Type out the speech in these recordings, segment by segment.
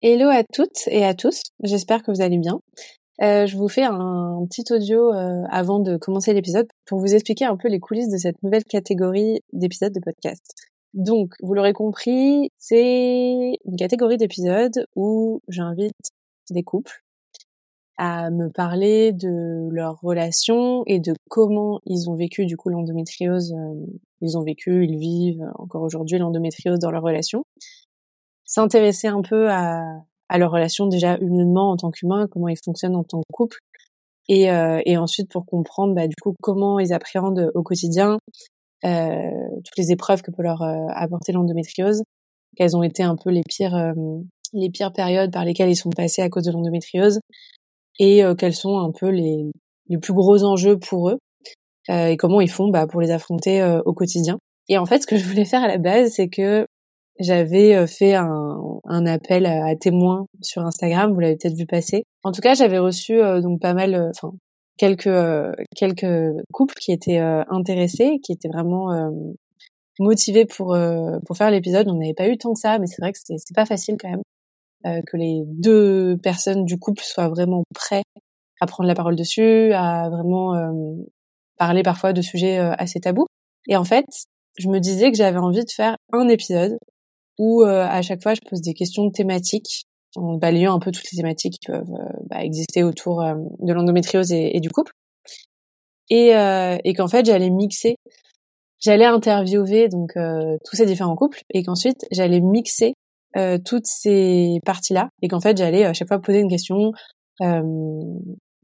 Hello à toutes et à tous, j'espère que vous allez bien. Euh, je vous fais un, petit audio euh, avant de commencer l'épisode pour vous expliquer un peu les coulisses de cette nouvelle catégorie d'épisodes de podcast. Donc, vous l'aurez compris, c'est une catégorie d'épisodes où j'invite des couples à me parler de leur relation et de comment ils ont vécu du coup l'endométriose. Euh, ils ont vécu, ils vivent encore aujourd'hui l'endométriose dans leur relation. S'intéresser un peu à, à leur relation déjà humainement en tant qu'humain, comment ils fonctionnent en tant que couple, et, euh, et ensuite pour comprendre bah, du coup comment ils appréhendent au quotidien euh, toutes les épreuves que peut leur euh, apporter l'endométriose, quelles ont été un peu les pires euh, les pires périodes par lesquelles ils sont passés à cause de l'endométriose, et euh, quels sont un peu les, les plus gros enjeux pour eux et comment ils font bah, pour les affronter au quotidien. Et en fait, ce que je voulais faire à la base, c'est que j'avais fait un, un, appel à, témoins sur Instagram, vous l'avez peut-être vu passer. En tout cas, j'avais reçu donc pas mal, enfin quelques quelques couples qui étaient intéressés, qui étaient vraiment motivés pour pour faire l'épisode. On n'avait pas eu tant que ça, mais c'est vrai que c'était pas facile quand même euh, que les deux personnes du couple soient vraiment prêts à prendre la parole dessus, à vraiment euh, parler parfois de sujets euh, assez tabous. Et en fait, je me disais que j'avais envie de faire un épisode où à chaque fois je pose des questions thématiques en balayant un peu toutes les thématiques qui peuvent bah, exister autour de l'endométriose et, du couple. Et, et qu'en fait j'allais mixer, j'allais interviewer donc tous ces différents couples et qu'ensuite j'allais mixer euh, toutes ces parties-là et qu'en fait j'allais à chaque fois poser une question. Euh,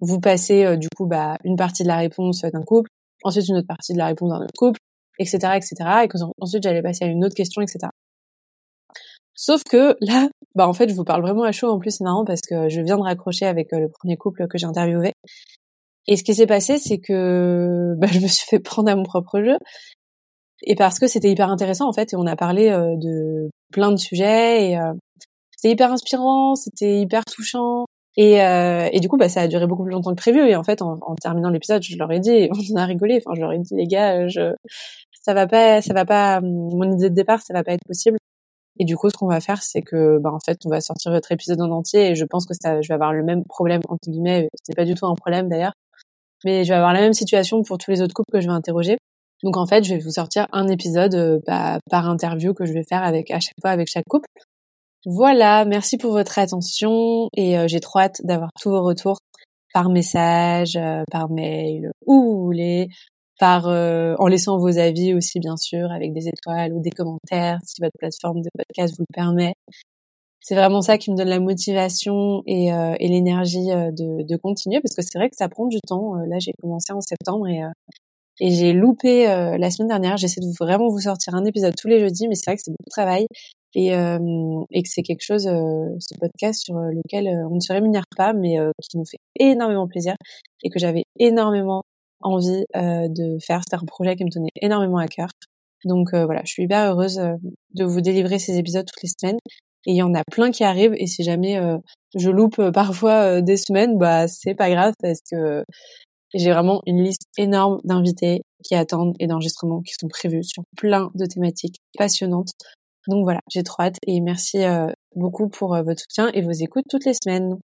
vous passez euh, du coup bah, une partie de la réponse d'un couple, ensuite une autre partie de la réponse d'un autre couple, etc., etc. Et ensuite j'allais passer à une autre question, etc. Sauf que là, bah en fait, je vous parle vraiment à chaud. En plus, c'est marrant parce que je viens de raccrocher avec le premier couple que j'ai interviewé. Et ce qui s'est passé, c'est que bah, je me suis fait prendre à mon propre jeu. Et parce que c'était hyper intéressant en fait et on a parlé euh, de plein de sujets et euh, c'était hyper inspirant, c'était hyper touchant. Et, euh, et du coup bah ça a duré beaucoup plus longtemps que prévu. Et en fait en, terminant l'épisode je leur ai dit on en a rigolé. Enfin je leur ai dit les gars je ça va pas ça va pas mon idée de départ ça va pas être possible et du coup ce qu'on va faire c'est que bah en fait on va sortir votre épisode en entier et je pense que ça je vais avoir le même problème entre guillemets c'est pas du tout un problème d'ailleurs mais je vais avoir la même situation pour tous les autres couples que je vais interroger donc en fait, je vais vous sortir un épisode euh, bah, par interview que je vais faire avec à chaque fois avec chaque couple. Voilà, merci pour votre attention et euh, j'ai trop hâte d'avoir tous vos retours par message, euh, par mail, où vous voulez, par en laissant vos avis aussi bien sûr avec des étoiles ou des commentaires si votre plateforme de podcast vous le permet. C'est vraiment ça qui me donne la motivation et, et l'énergie de, de, continuer parce que c'est vrai que ça prend du temps. Là, j'ai commencé en septembre et et j'ai loupé euh, la semaine dernière. J'essaie de vraiment vous sortir un épisode tous les jeudis, mais c'est vrai que c'est beaucoup de travail et, euh, et que c'est quelque chose, euh, ce podcast sur lequel on ne se rémunère pas, mais qui nous fait énormément plaisir et que j'avais énormément envie de faire. C'était un projet qui me tenait énormément à cœur. Donc voilà, je suis hyper heureuse de vous délivrer ces épisodes toutes les semaines. Et il y en a plein qui arrivent. Et si jamais je loupe parfois des semaines, bah c'est pas grave parce que j'ai vraiment une liste énorme d'invités qui attendent et d'enregistrements qui sont prévus sur plein de thématiques passionnantes. Donc voilà, j'ai trop hâte et merci beaucoup pour votre soutien et vos écoutes toutes les semaines.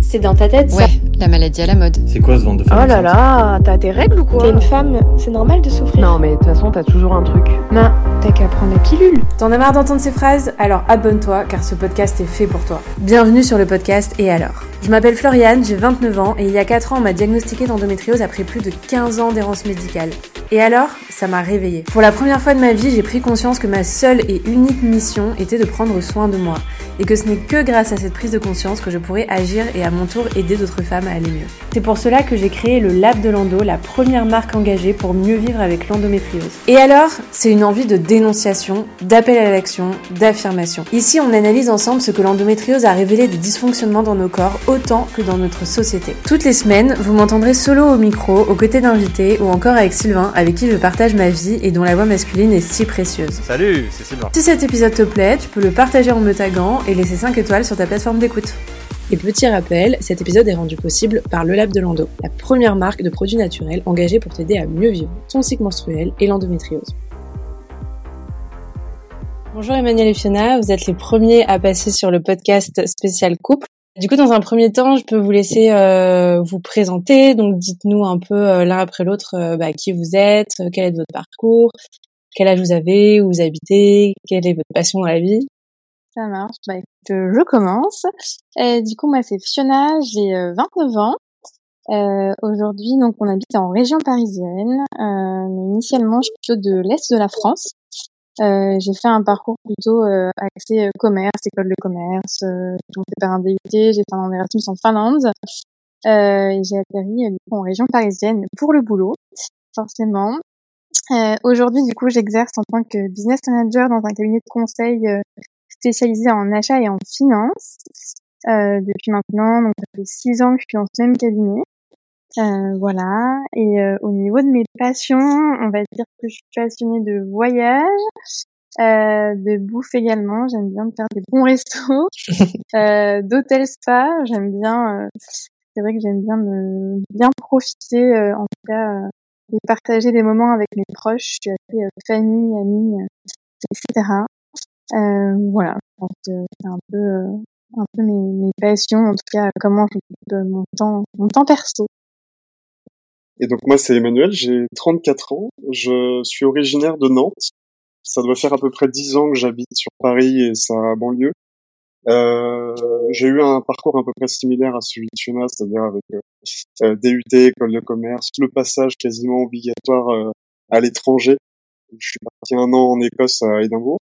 C'est dans ta tête, ça Ouais, la maladie à la mode. C'est quoi ce ventre de femme Oh là là, t'as tes règles ou quoi T'es une femme, c'est normal de souffrir. Non, mais de toute façon, t'as toujours un truc. Ma, t'as qu'à prendre la pilule. T'en as marre d'entendre ces phrases? Alors abonne-toi car ce podcast est fait pour toi. Bienvenue sur le podcast Et alors? Je m'appelle Floriane, j'ai 29 ans et il y a 4 ans on m'a diagnostiqué d'endométriose après plus de 15 ans d'errance médicale. Et alors Ça m'a réveillée. Pour la première fois de ma vie, j'ai pris conscience que ma seule et unique mission était de prendre soin de moi. Et que ce n'est que grâce à cette prise de conscience que je pourrais agir et à mon tour aider d'autres femmes à aller mieux. C'est pour cela que j'ai créé le Lab de l'Endo, la première marque engagée pour mieux vivre avec l'endométriose. Et alors C'est une envie de dénonciation, d'appel à l'action, d'affirmation. Ici, on analyse ensemble ce que l'endométriose a révélé de dysfonctionnements dans nos corps autant que dans notre société. Toutes les semaines, vous m'entendrez solo au micro, aux côtés d'invités ou encore avec Sylvain, avec qui je partage ma vie et dont la voix masculine est si précieuse. Salut, c'est Sylvain. Si cet épisode te plaît, tu peux le partager en me taguant et laisser 5 étoiles sur ta plateforme d'écoute. Et petit rappel, cet épisode est rendu possible par Le Lab de Lando, la première marque de produits naturels engagée pour t'aider à mieux vivre ton cycle menstruel et l'endométriose. Bonjour Emmanuel et Fiona, vous êtes les premiers à passer sur le podcast spécial couple. Du coup, dans un premier temps, je peux vous laisser euh, vous présenter. Donc, dites-nous un peu euh, l'un après l'autre euh, bah, qui vous êtes, quel est votre parcours, quel âge vous avez, où vous habitez, quelle est votre passion dans la vie. Ça marche. Bah, écoute, je commence. du coup, moi, c'est Fiona, j'ai 29 ans. Euh, Aujourd'hui, donc, on habite en région parisienne. Euh, initialement, je suis plutôt de l'est de la France. Euh, j'ai fait un parcours plutôt euh, axé euh, commerce, école de commerce. Euh, j'ai commencé par un DUT, j'ai fait un Erasmus en Finlande. Euh, et j'ai atterri en région parisienne pour le boulot, forcément. Aujourd'hui, du coup, j'exerce en tant que business manager dans un cabinet de conseil spécialisé en achat et en finance. depuis maintenant, donc ça fait six ans que je suis dans ce même cabinet. Euh, voilà. Et euh, au niveau de mes passions, on va dire que je suis passionnée de voyage, euh, de bouffe également. J'aime bien faire des bons restos, euh, d'hôtel spa. J'aime bien. Euh, c'est vrai que j'aime bien me bien profiter, en tout cas, et partager des moments avec mes proches. Je suis assez famille, amis, etc. voilà. c'est un peu un peu mes, mes, passions, en tout cas comment je mon temps, mon temps perso. Et donc moi c'est Emmanuel, j'ai 34 ans, je suis originaire de Nantes. Ça doit faire à peu près 10 ans que j'habite sur Paris et sa banlieue. Euh, j'ai eu un parcours à peu près similaire à celui de Fiona, c'est-à-dire avec euh, euh DUT, école de commerce, le passage quasiment obligatoire euh, à l'étranger. Je suis parti un an en Écosse à Édimbourg.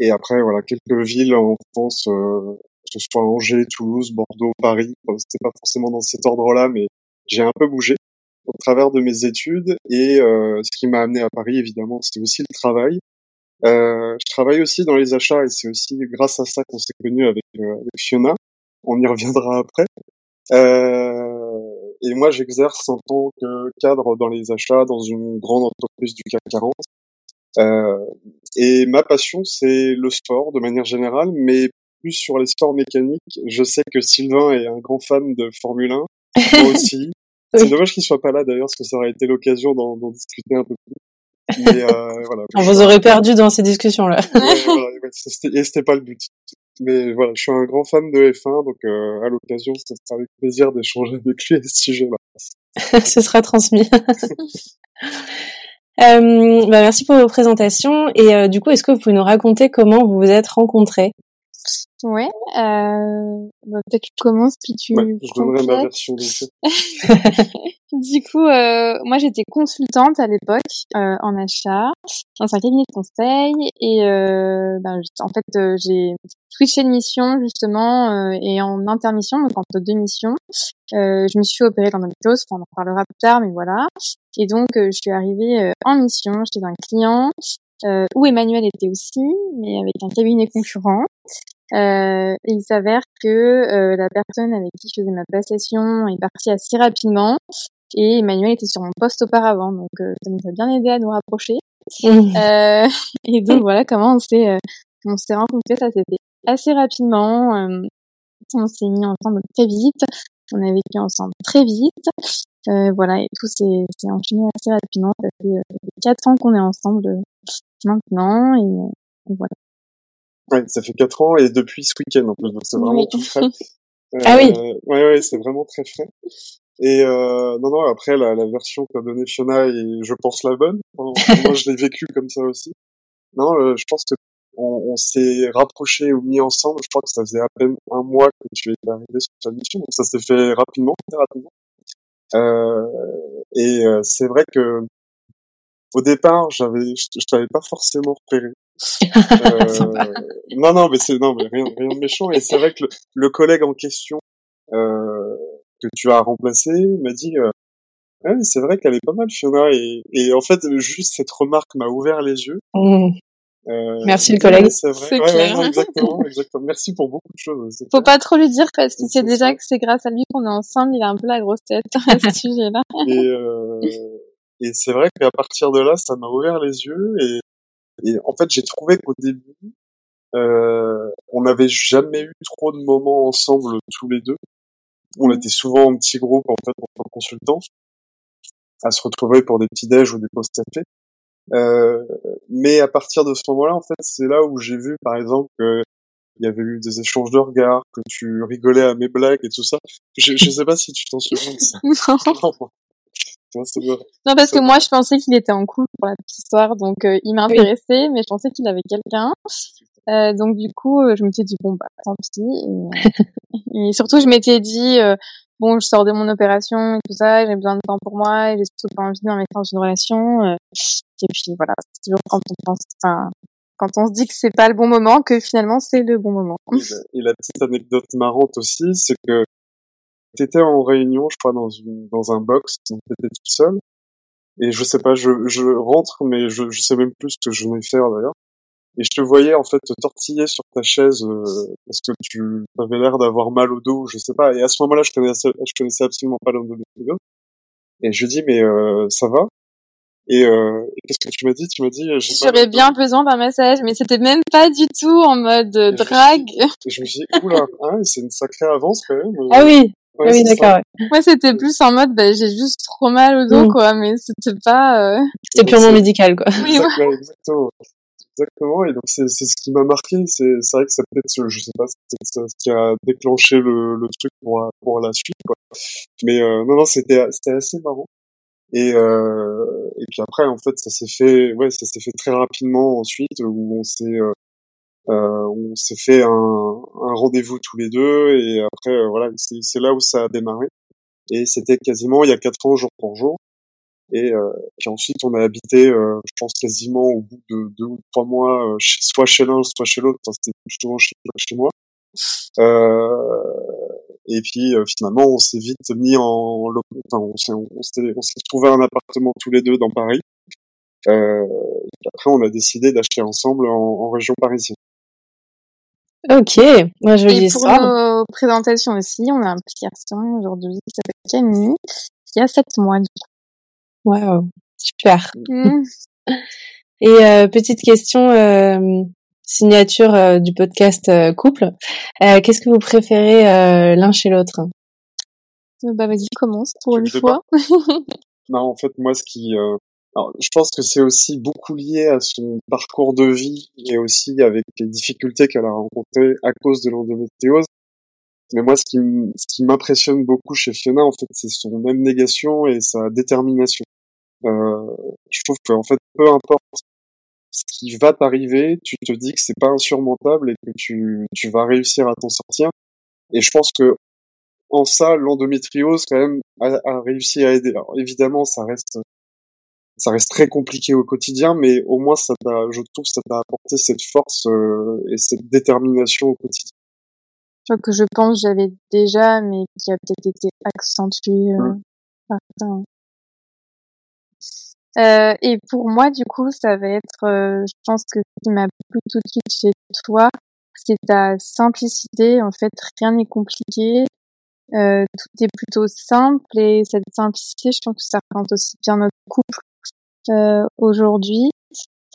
Et après, voilà, quelques villes en France, que ce soit Angers, Toulouse, Bordeaux, Paris. C'était pas forcément dans cet ordre-là, mais j'ai un peu bougé au travers de mes études et euh, ce qui m'a amené à Paris évidemment c'est aussi le travail. Euh, je travaille aussi dans les achats et c'est aussi grâce à ça qu'on s'est connus avec, euh, avec, Fiona. On y reviendra après. Euh, et moi j'exerce en tant que cadre dans les achats dans une grande entreprise du CAC 40. Euh, et ma passion c'est le sport de manière générale, mais plus sur les sports mécaniques. Je sais que Sylvain est un grand fan de Formule 1, moi aussi. C'est dommage qu'il soit pas là d'ailleurs, parce que ça aurait été l'occasion d'en discuter un peu plus. Mais euh, voilà. On vous aurait perdu dans ces discussions-là. et c'était pas le but. Mais voilà, je suis un grand fan de F1, donc euh, à l'occasion, ce sera avec plaisir d'échanger avec lui à ce sujet-là. ce sera transmis. euh, bah merci pour vos présentations. Et euh, du coup, est-ce que vous pouvez nous raconter comment vous vous êtes rencontrés? Ouais. Euh, bah, peut-être tu commences puis tu. Ouais, je donnerai ma version du coup, euh, moi j'étais consultante à l'époque euh, en achat dans un cabinet de conseil et euh, bah, en fait euh, j'ai switché de mission justement euh, et en intermission donc entre deux missions, je me suis opérée dans chose. Enfin, on en parlera plus tard, mais voilà. Et donc je suis arrivée en mission chez un client euh, où Emmanuel était aussi, mais avec un cabinet concurrent. Euh, et il s'avère que euh, la personne avec qui je faisais ma passation est partie assez rapidement et Emmanuel était sur mon poste auparavant, donc euh, ça nous a bien aidé à nous rapprocher. Mmh. Euh, et donc voilà comment on s'est euh, on s'est rencontrés, ça s'est fait assez rapidement. on s'est mis ensemble très vite, on a vécu ensemble très vite. voilà, et tout s'est enchaîné assez rapidement. Ça fait quatre ans qu'on est ensemble maintenant et, voilà. Ouais, ça fait quatre ans et depuis ce week-end en plus, donc c'est vraiment tout frais. ah oui. Euh, ouais, ouais, c'est vraiment très frais. Et euh, non, non, après la, la version qu'a donnée Fiona est, je pense, la bonne. moi, je l'ai vécu comme ça aussi. Non, euh, je pense que on, on s'est rapprochés ou mis ensemble. Je crois que ça faisait à peine un mois que tu étais arrivé sur ta mission, donc ça s'est fait rapidement, très rapidement. Euh, et euh, c'est vrai que au départ, j'avais, je, je t'avais pas forcément repéré. Euh, non, non, mais c'est non, mais rien, rien de méchant. Et c'est vrai que le, le, collègue en question euh, que tu as remplacé m'a dit, euh, ouais, c'est vrai qu'elle est pas mal, Fiona. Et, et, en fait, juste cette remarque m'a ouvert les yeux. Mmh. Euh, Merci le collègue. C'est vrai. Ouais, ouais, exactement, exactement. Merci pour beaucoup de choses. Faut pas trop lui dire parce qu'il sait déjà que c'est grâce à lui qu'on est ensemble. Il a un peu la grosse tête à ce sujet-là. Et, euh, et c'est vrai qu'à partir de là, ça m'a ouvert les yeux et, et en fait, j'ai trouvé qu'au début, euh, on n'avait jamais eu trop de moments ensemble tous les deux. On était souvent en petit groupe en fait en consultant, à se retrouver pour des petits déj ou des post café. Euh, mais à partir de ce moment-là, en fait, c'est là où j'ai vu, par exemple, que il y avait eu des échanges de regards, que tu rigolais à mes blagues et tout ça. Je, je sais pas si tu t'en souviens de ça. non. Non, parce que moi, je pensais qu'il était en couple pour la petite histoire, donc euh, il m'intéressait, mais je pensais qu'il avait quelqu'un. Euh, donc du coup, euh, je me suis dit bon bah tant pis. Et, et surtout, je m'étais dit euh, bon, je sors de mon opération et tout ça, j'ai besoin de temps pour moi, et j'ai surtout pas envie d'investir dans une relation. euh, et puis voilà, c'est toujours quand on pense, enfin, quand on se dit que c'est pas le bon moment, que finalement c'est le bon moment. Et la, et la petite anecdote marrante aussi, c'est que t'étais en réunion, je crois, dans une, dans un box, donc t'étais tout seul. Et je sais pas, je, je rentre, mais je, je sais même plus ce que je venais faire d'ailleurs. Et je te voyais en fait te tortiller sur ta chaise euh, parce que tu avais l'air d'avoir mal au dos, je sais pas. Et à ce moment-là, je connaissais, je connaissais absolument pas l'endométriose. Et je dis mais euh, ça va? Et, euh, qu'est-ce que tu m'as dit? Tu m'as dit euh, J'aurais bien besoin d'un massage, mais c'était même pas du tout en mode euh, drague. Je me suis dit oula, hein, c'est une sacrée avance quand même. Ah oui, Ouais, oui, ça. d'accord. ouais. Moi, c'était plus en mode, bah, j'ai juste trop mal au dos, Mm. quoi, mais c'était pas, euh... C'est purement médical, quoi. Oui, ouais, exactement. Exactement. Et donc, c'est, c'est ce qui m'a marqué. C'est, c'est vrai que c'est peut-être, ce- je sais pas, c'est ce qui a déclenché le, le truc pour, pour la suite, quoi. Mais, euh, non, non, c'était, c'était assez marrant. Et, euh, et puis après, en fait, ça s'est fait, ouais, ça s'est fait très rapidement ensuite, où on s'est, euh, on s'est fait un, un rendez-vous tous les deux, et après, euh, voilà, c'est, là où ça a démarré. Et c'était quasiment il y a quatre ans, jour pour jour. Et euh, puis ensuite, on a habité, euh, je pense quasiment au bout de deux ou trois mois, euh, soit chez l'un, soit chez l'autre. Enfin, c'était plus souvent chez, chez moi. Euh, et puis euh, finalement, on s'est vite mis en, enfin, on s'est, on s'est, trouvé un appartement tous les deux dans Paris. Euh, et après, on a décidé d'acheter ensemble en, en région parisienne. Ok, moi jolie Et pour nos présentations aussi, on a un petit garçon aujourd'hui qui s'appelle Camille, qui a 7 mois. du Waouh, super. Mm. Et euh, petite question euh, signature euh, du podcast euh, couple. Euh, Qu'est-ce que vous préférez euh, l'un chez l'autre? Bah, vas-y, commence pour Tu une fois. Non, en fait, moi, ce qui, euh, alors, je pense que c'est aussi beaucoup lié à son parcours de vie et aussi avec les difficultés qu'elle a rencontrées à cause de l'endométriose. Mais moi, ce qui, m'impressionne beaucoup chez Fiona, en fait, c'est son abnégation et sa détermination. Euh, je trouve que, en fait, peu importe ce qui va t'arriver, tu te dis que c'est pas insurmontable et que tu, tu vas réussir à t'en sortir. Et je pense que en ça, l'endométriose quand même a, a réussi à aider. Alors évidemment, ça reste ça reste très compliqué au quotidien, mais au moins ça t'a, je trouve, que ça t'a apporté cette force euh, et cette détermination au quotidien. Que je pense que j'avais déjà, mais qui a peut-être été accentué euh, Mm. par ça. Euh, et pour moi, du coup, ça va être, euh, je pense que ce qui m'a plu tout de suite chez toi, c'est ta simplicité. En fait, rien n'est compliqué. Euh, tout est plutôt simple et cette simplicité, je pense que ça représente aussi bien notre couple aujourd'hui.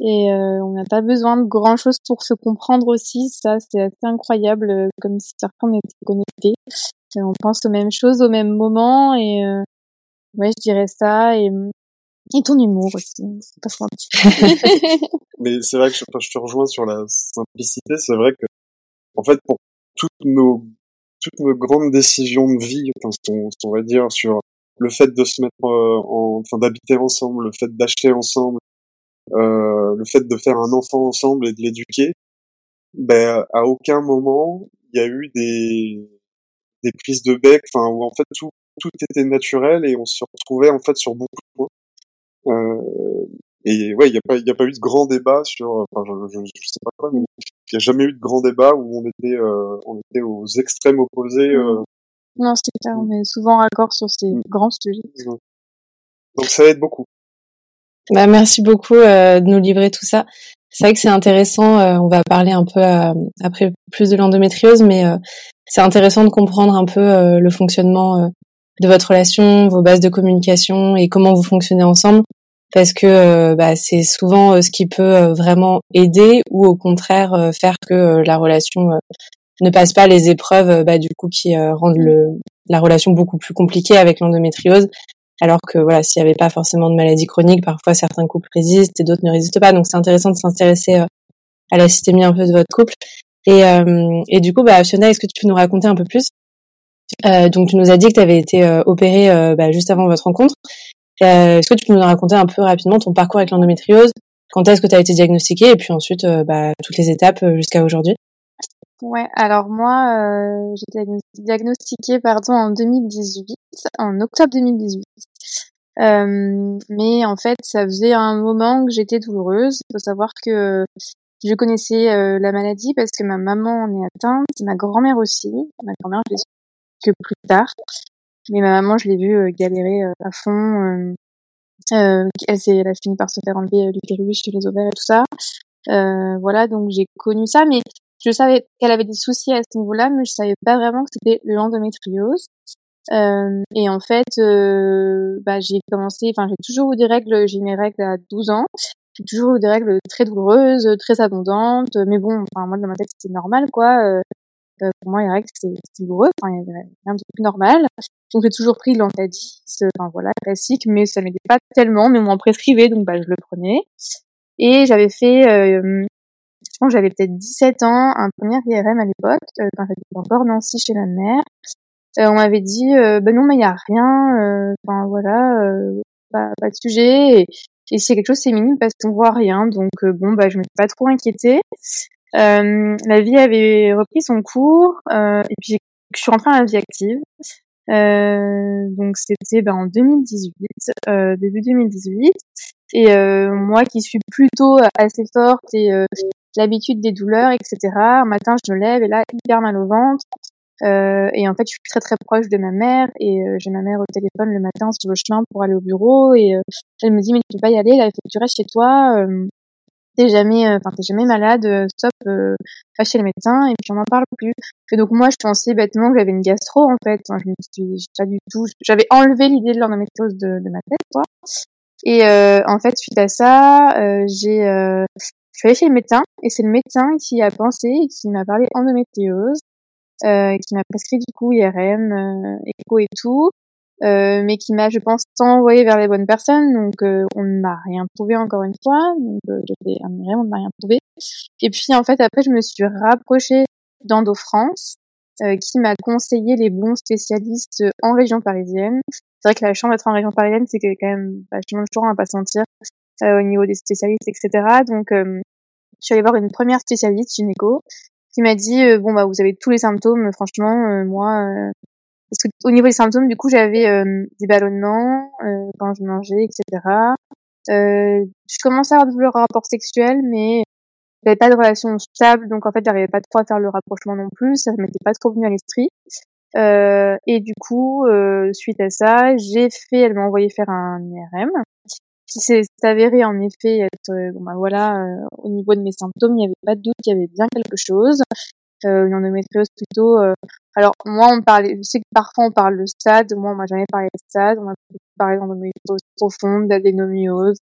Et euh, on n'a pas besoin de grand chose pour se comprendre aussi. Ça, c'est assez incroyable, euh, comme si certains on était connectés. Et on pense aux mêmes choses au même moment. Et euh, ouais, je dirais ça. Et, et ton humour aussi, pas se mentir. Mais c'est vrai que je, je te rejoins sur la simplicité. C'est vrai que, en fait, pour toutes nos toutes nos grandes décisions de vie, enfin, ce qu'on va dire sur le fait de se mettre euh, en, enfin, d'habiter ensemble, le fait d'acheter ensemble, euh, le fait de faire un enfant ensemble et de l'éduquer, ben à aucun moment il y a eu des des prises de bec, enfin où en fait tout tout était naturel et on se retrouvait en fait sur beaucoup de points. Euh, et ouais, il y a pas il y a pas eu de grand débat sur, enfin je, je, je sais pas quoi, mais il y a jamais eu de grand débat où on était euh, on était aux extrêmes opposés. Euh, non, c'est clair, on est souvent raccord sur ces Mm. grands sujets. donc ça aide beaucoup. Bah, merci beaucoup euh, de nous livrer tout ça. C'est vrai que c'est intéressant. euh, on va parler un peu euh, après plus de l'endométriose, mais euh, c'est intéressant de comprendre un peu euh, le fonctionnement euh, de votre relation, vos bases de communication et comment vous fonctionnez ensemble, parce que euh, bah, c'est souvent euh, ce qui peut euh, vraiment aider ou au contraire euh, faire que euh, la relation euh, ne passe pas les épreuves, euh, bah, du coup qui euh, rendent le, la relation beaucoup plus compliquée avec l'endométriose. alors que voilà, s'il n'y avait pas forcément de maladie chronique, parfois certains couples résistent et d'autres ne résistent pas. Donc c'est intéressant de s'intéresser euh, à la systémie un peu de votre couple. Et, euh, et du coup, bah, Fiona, est-ce que tu peux nous raconter un peu plus? Euh, Donc tu nous as dit que tu avais été euh, opérée bah, juste avant votre rencontre. est-ce que tu peux nous raconter un peu rapidement ton parcours avec l'endométriose? Quand est-ce que tu as été diagnostiquée? Et puis ensuite, bah, toutes les étapes jusqu'à aujourd'hui? Ouais, alors moi, euh, j'ai été diagnostiquée pardon, en 2018, en octobre 2018. Euh, mais en fait, ça faisait un moment que j'étais douloureuse. Il faut savoir que je connaissais euh, la maladie parce que ma maman en est atteinte, ma grand-mère aussi. Ma grand-mère, je l'ai su que plus tard. Mais ma maman, je l'ai vue euh, galérer euh, à fond. elle, elle a fini par se faire enlever l'utérus, les ovaires et tout ça. voilà, donc j'ai connu ça, mais je savais qu'elle avait des soucis à ce niveau-là, mais je savais pas vraiment que c'était l'endométriose. Euh, et en fait, euh, bah, j'ai commencé, enfin, j'ai toujours eu des règles, j'ai mes règles à 12 ans. J'ai toujours eu des règles très douloureuses, très abondantes, mais bon, enfin, moi, dans ma tête, c'était normal, quoi. Euh, pour moi, les règles, c'était douloureux, enfin, il y avait rien de plus normal. Donc, j'ai toujours pris l'antadis, enfin, voilà, classique, mais ça m'aidait pas tellement, mais on m'en prescrivait, donc, bah, je le prenais. Et j'avais fait, euh, je pense que j'avais peut-être 17 ans, un premier IRM à l'époque, euh, quand j'étais encore Nancy chez ma mère. Euh, on m'avait dit, euh, ben non, mais il y a rien, euh, enfin voilà, pas, pas, de sujet. Et, et a quelque chose, c'est minime parce qu'on voit rien. Donc bon, bah je me suis pas trop inquiétée. la vie avait repris son cours et puis je suis rentrée dans la vie active. Euh, donc c'était ben, en 2018, euh, début 2018. Et euh, moi qui suis plutôt assez forte et l'habitude des douleurs, etc. Un matin, je me lève et là, hyper mal au ventre. Euh, et en fait, je suis très très proche de ma mère et euh, j'ai ma mère au téléphone le matin sur le chemin pour aller au bureau et euh, elle me dit mais tu peux pas y aller là, il faut que tu restes chez toi. Euh, t'es jamais, enfin t'es jamais malade, stop, va chez le médecin et puis on n'en parle plus. Et donc moi, je pensais bêtement que j'avais une gastro en fait. Enfin, je me suis pas du tout, j'avais enlevé l'idée de l'endométriose de, de ma tête quoi. Et en fait, suite à ça, j'ai je suis allée chez le médecin et c'est le médecin qui a pensé qui m'a parlé endométriose, euh, qui m'a prescrit du coup IRM, euh, écho et tout, euh, mais qui m'a, je pense, envoyé vers les bonnes personnes. Donc euh, on ne m'a rien trouvé encore une fois. Donc fait un IRM, on ne m'a rien trouvé. Et puis en fait après je me suis rapprochée d'Endo France, euh, qui m'a conseillé les bons spécialistes en région parisienne. C'est vrai que la chance d'être en région parisienne, c'est que quand même vachement de temps à pas sentir au niveau des spécialistes, etc. Donc, euh, je suis allée voir une première spécialiste gynéco qui m'a dit euh, bon bah vous avez tous les symptômes. Franchement, moi, parce que au niveau des symptômes, du coup, j'avais des ballonnements quand je mangeais, etc. je commençais à avoir de rapport sexuel, mais j'avais pas de relation stable, donc en fait, j'arrivais pas trop à faire le rapprochement non plus. Ça m'était pas trop venu à l'esprit. Euh, et du coup, euh, suite à ça, j'ai fait, elle m'a envoyé faire un IRM qui s'est avéré en effet être, euh, bon bah voilà, euh, au niveau de mes symptômes, il n'y avait pas de doute qu'il y avait bien quelque chose. Euh, une endométriose plutôt. Euh, alors moi, on parlait, je sais que parfois on parle de stade. Moi, on m'a jamais parlé de stade. On m'a parlé d'endométriose profonde, d'adénomiose,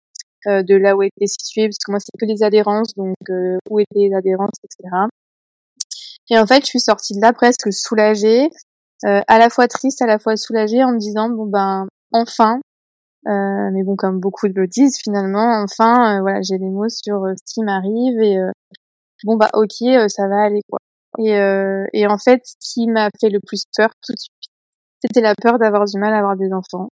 euh, de là où était située, parce que moi c'est que les adhérences, donc où étaient les adhérences, etc. Et en fait, je suis sortie de là presque soulagée, à la fois triste, à la fois soulagée, en me disant bon ben enfin, euh, mais bon, comme beaucoup le disent, finalement, enfin, euh, voilà, j'ai les mots sur euh, ce qui m'arrive et bon bah ok, ça va aller quoi. Et, et en fait, ce qui m'a fait le plus peur tout de suite, c'était la peur d'avoir du mal à avoir des enfants.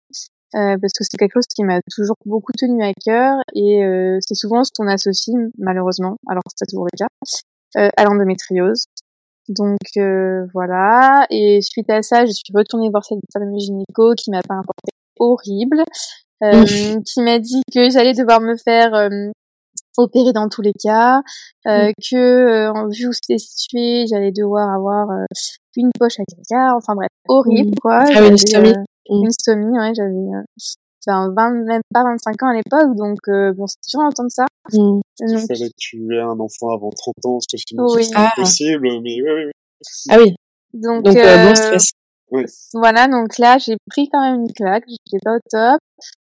Euh, parce que c'est quelque chose qui m'a toujours beaucoup tenu à cœur et euh, c'est souvent ce qu'on associe malheureusement, alors c'est toujours le cas, euh, à l'endométriose. Donc voilà, et suite à ça, je suis retournée voir cette femme gynéco qui m'a pas importé horrible euh, qui m'a dit que j'allais devoir me faire euh, opérer dans tous les cas, euh, que euh, en vue où c'était situé, j'allais devoir avoir euh, une poche à caca, enfin bref, horrible quoi. Ah, une stomie. Une stomie, ouais, j'avais enfin 20 même pas 25 ans à l'époque donc bon c'était dur d'entendre ça mmh. il fallait que tu aies un enfant avant 30 ans parce que sinon oui. c'est ah. possible mais oui, oui, oui. ah oui donc, donc bon stress oui. voilà donc là j'ai pris quand même une claque j'étais pas au top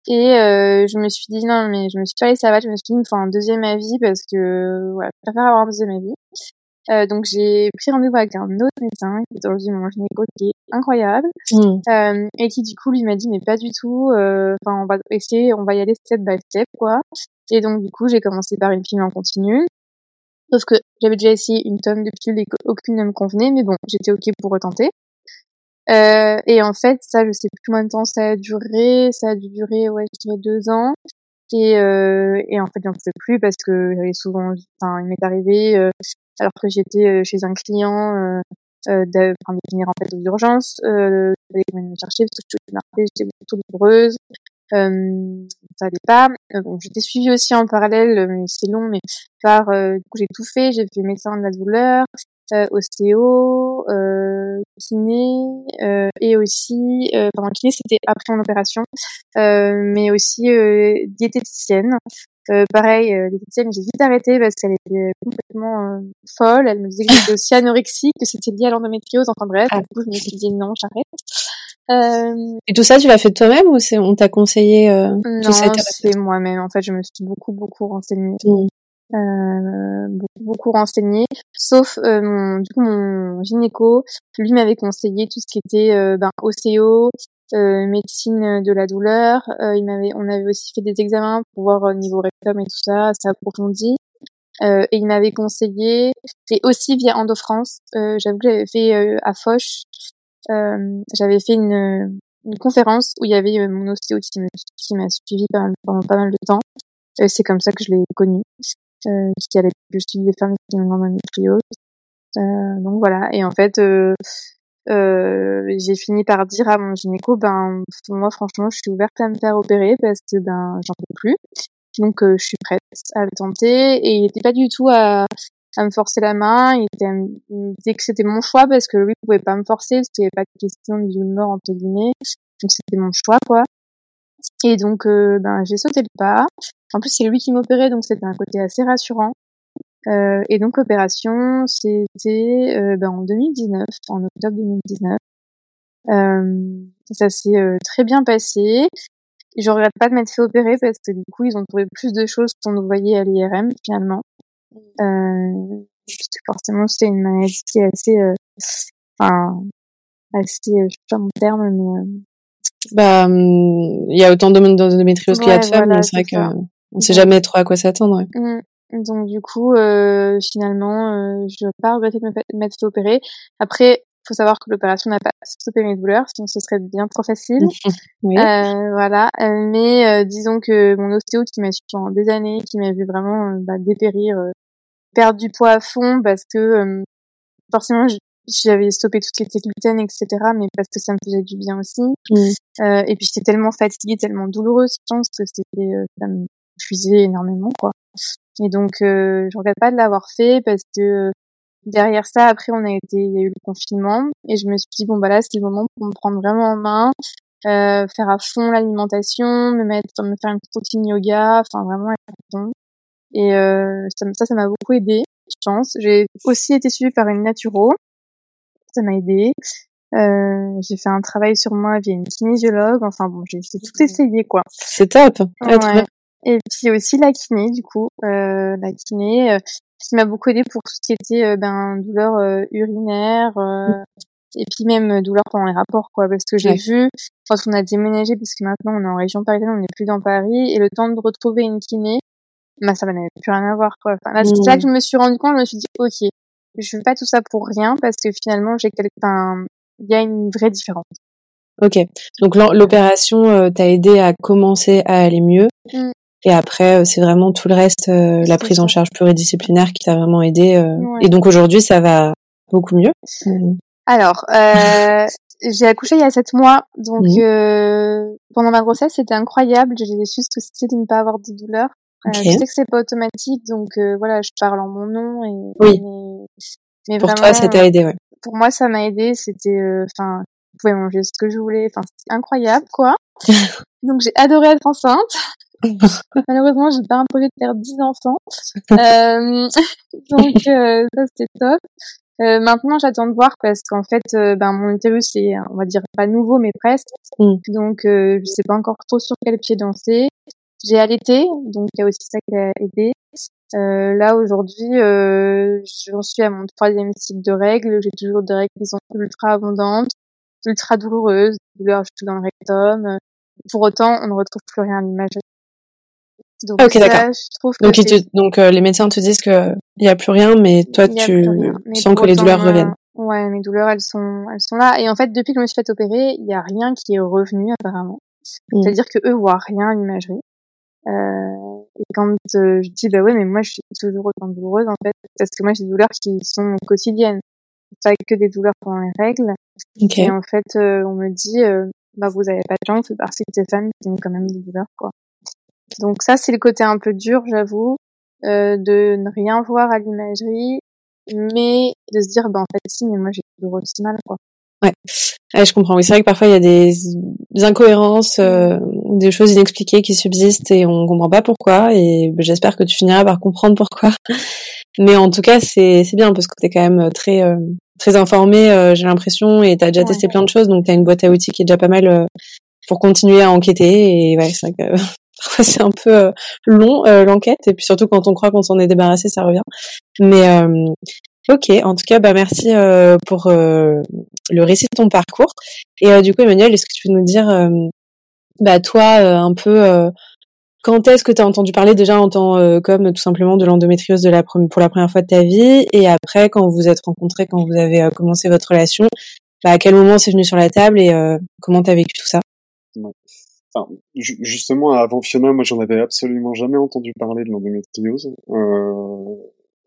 et euh, je me suis dit non mais je me suis pas laissé abattre, je me suis dit il me faut un deuxième avis parce que voilà, je préfère avoir un deuxième avis. Euh, donc j'ai pris rendez-vous avec un autre médecin qui est aujourd'hui mon gynéco qui est incroyable Mm. euh, et qui du coup lui m'a dit mais pas du tout euh, enfin on va essayer on va y aller step by step quoi et donc du coup j'ai commencé par une pilule en continu sauf que j'avais déjà essayé une tonne de pilules et qu'aucune ne me convenait mais bon j'étais ok pour retenter euh, et en fait ça je sais plus combien de temps ça a duré. Ça a dû durer ouais je dirais deux ans. Et, euh, et en fait j'en pouvais plus parce que j'avais souvent enfin il m'est arrivé euh, alors que j'étais euh, chez un client euh, euh, de, de venir en fait aux urgences, euh, d'aller me chercher parce que je rappelais, j'étais beaucoup douloureuse, euh, ça allait pas. Euh, bon, j'étais suivie aussi en parallèle, mais c'est long, mais par, du coup j'ai tout fait, j'ai fait médecin de la douleur, ostéo, euh, kiné, euh, et aussi, euh, pendant kiné c'était après mon opération, euh, mais aussi euh, diététicienne. Euh, pareil, euh, diététicienne, j'ai vite arrêté parce qu'elle était complètement euh, folle. Elle me disait que j'étais aussi anorexique, que c'était lié à l'endométriose. Enfin bref, Ah. du coup, je me suis dit non, j'arrête. Euh, Et tout ça, tu l'as fait toi-même ou c'est on t'a conseillé euh, non, c'est moi-même. En fait, je me suis beaucoup, beaucoup renseignée. Mm. Euh, beaucoup, beaucoup renseignée. Sauf euh, mon, du coup, mon gynéco, lui m'avait conseillé tout ce qui était euh, ben, ostéo, euh, médecine de la douleur. Euh, il m'avait, on avait aussi fait des examens pour voir au niveau rectum et tout ça, ça approfondi. Euh, et il m'avait conseillé, et aussi via EndoFrance, euh, j'avoue que j'avais fait euh, à Foch, euh, j'avais fait une, une conférence où il y avait euh, mon ostéo qui m'a suivi pendant, pendant pas mal de temps. Euh, c'est comme ça que je l'ai connu, euh, qui allait le suivi des femmes qui ont une endométriose. Euh, donc voilà. Et en fait, euh, euh, j'ai fini par dire à mon gynéco, ben moi franchement, je suis ouverte à me faire opérer parce que ben j'en peux plus. Donc euh, je suis prête à le tenter. Et il était pas du tout à, à me forcer la main. Il, était, il me disait que c'était mon choix parce que lui pouvait pas me forcer parce qu'il n'y avait pas de question de vie ou de mort entre guillemets. Donc c'était mon choix quoi. Et donc euh, ben j'ai sauté le pas. En plus c'est lui qui m'opérait donc c'était un côté assez rassurant. Euh, et donc l'opération, c'était euh, ben, en 2019, en octobre 2019. Euh, ça s'est euh, très bien passé. Je regrette pas de m'être fait opérer parce que du coup ils ont trouvé plus de choses qu'on nous voyait à l'IRM finalement. Euh, parce que forcément c'était une maladie qui est assez, euh, enfin assez, euh, je sais pas mon terme, mais euh, Bah, hum, il y a autant de d'endométriose qu'il y a de femmes, c'est vrai que on sait Ouais. jamais trop à quoi s'attendre. ouais. Mm. Donc du coup, euh, finalement, euh, je n'ai pas regretté de me m'être fait opérer. Après, faut savoir que l'opération n'a pas stoppé mes douleurs, sinon ce serait bien trop facile. Oui. Euh, voilà. Euh, mais euh, disons que mon ostéo qui m'a suivi pendant des années, qui m'a vu vraiment euh, bah, dépérir, euh, perdre du poids à fond parce que euh, forcément j'avais stoppé tout ce qui était gluten, etc. Mais parce que ça me faisait du bien aussi. Mm. Euh, et puis j'étais tellement fatiguée, tellement douloureuse, je pense que c'était euh, ça me puisait énormément quoi. Et donc euh, je regrette pas de l'avoir fait parce que euh, derrière ça après on a été il y a eu le confinement et je me suis dit bon bah là c'est le moment pour me prendre vraiment en main, euh, faire à fond l'alimentation, me mettre me faire une petite routine yoga, enfin vraiment être à fond. Et euh, ça ça m'a beaucoup aidé, je pense. J'ai aussi été suivie par une naturo. Ça m'a aidé. Euh, j'ai fait un travail sur moi via une kinésiologue. Enfin bon, j'ai tout essayé quoi. C'est top. Ouais, trop Ouais. Et puis aussi la kiné, du coup, euh, la kiné, euh, qui m'a beaucoup aidé pour tout ce qui était euh, ben douleur euh, urinaire, euh, et puis même douleur pendant les rapports, quoi, parce que j'ai Ouais. vu quand on a déménagé, parce que maintenant on est en région parisienne, on n'est plus dans Paris, et le temps de retrouver une kiné, bah ça n'avait plus rien à voir, quoi. Enfin, là, c'est là que je me suis rendu compte, je me suis dit, ok, je fais pas tout ça pour rien, parce que finalement j'ai quelqu'un, il y a une vraie différence. Ok. Donc l'opération euh, t'a aidé à commencer à aller mieux. Mm. Et après, euh, c'est vraiment tout le reste, euh, la prise en charge pluridisciplinaire qui t'a vraiment aidé. euh. Ouais. Et donc aujourd'hui, ça va beaucoup mieux. Mm. Alors, euh, j'ai accouché il y a sept mois, donc Mhm. euh, pendant ma grossesse, c'était incroyable. J'ai juste aussi de ne pas avoir de douleur. Euh, Ok. je sais que c'est pas automatique, donc euh, voilà, je parle en mon nom et Oui. mais, mais Pour vraiment, toi, ça t'a aidé, ouais. pour moi, ça m'a aidé. C'était, euh, enfin, je pouvais manger ce que je voulais. Enfin, c'était incroyable, quoi. donc j'ai adoré être enceinte. Malheureusement, j'ai pas un projet de faire 10 enfants. Euh, donc euh, ça c'était top. Euh, maintenant, j'attends de voir parce qu'en fait, euh, ben mon utérus est, on va dire pas nouveau, mais presque. Mm. Donc, euh, je sais pas encore trop sur quel pied danser. J'ai allaité, donc il y a aussi ça qui a aidé. Euh, là aujourd'hui, euh, j'en suis à mon troisième cycle de règles. J'ai toujours des règles qui sont ultra abondantes, ultra douloureuses, douleurs dans le rectum. Pour autant, on ne retrouve plus rien à l'imagerie. Donc, Ah, ok, ça, d'accord. je trouve que Donc, te- euh, les médecins te disent que il y a plus rien, mais toi tu. Mais sens que les douleurs euh, reviennent. Ouais, mes douleurs, elles sont, elles sont là. Et en fait, depuis que je me suis fait opérer, il y a rien qui est revenu apparemment. Mm. C'est-à-dire que eux voient rien à l'imagerie. Euh, et quand euh, je dis bah ouais, mais moi je suis toujours autant douloureuse en fait, parce que moi j'ai des douleurs qui sont quotidiennes, pas que des douleurs pendant les règles. Ok. Et en fait, euh, on me dit euh, bah vous avez pas de chance, partie de ces femmes qui ont quand même des douleurs quoi. Donc ça c'est le côté un peu dur, j'avoue, euh, de ne rien voir à l'imagerie, mais de se dire bah en fait si, mais moi j'ai toujours aussi mal quoi. Ouais, je comprends. Oui, c'est vrai que parfois il y a des, des incohérences, euh, des choses inexpliquées qui subsistent et on comprend pas pourquoi. Et ben, j'espère que tu finiras par comprendre pourquoi. Mais en tout cas, c'est c'est bien parce que t'es quand même très euh, très informé, euh, j'ai l'impression, et t'as déjà Ouais. testé plein de choses, donc t'as une boîte à outils qui est déjà pas mal euh, pour continuer à enquêter. Et ouais, c'est vrai que c'est un peu euh, long euh, l'enquête, et puis surtout quand on croit qu'on s'en est débarrassé, ça revient. Mais euh, Ok, en tout cas, bah merci euh, pour euh, le récit de ton parcours. Et euh, du coup, Emmanuel, est-ce que tu peux nous dire, bah toi, un peu, quand est-ce que tu as entendu parler déjà en tant comme tout simplement de l'endométriose de la pour la première fois de ta vie, et après, quand vous vous êtes rencontrés, quand vous avez commencé votre relation, bah, à quel moment c'est venu sur la table et comment t'as vécu tout ça? Enfin, ju- justement, avant Fiona, moi, j'en avais absolument jamais entendu parler de l'endométriose. Euh,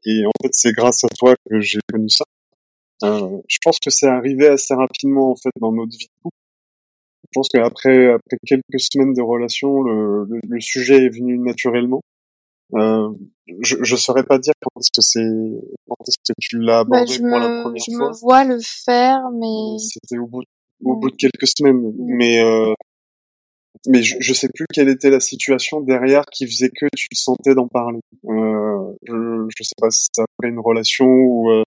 et en fait, c'est grâce à toi que j'ai connu ça. Euh, je pense que c'est arrivé assez rapidement, en fait, dans notre vie de. Je pense qu'après après quelques semaines de relation, le, le, le sujet est venu naturellement. Euh, je ne saurais pas dire quand est-ce que c'est quand est-ce que tu l'as Bah, abordé je pour la me, première je fois. me vois le faire, mais C'était au bout au Ouais. bout de quelques semaines, mais euh, mais je, je sais plus quelle était la situation derrière qui faisait que tu te sentais d'en parler. Euh, je je sais pas si c'était après une relation ou euh,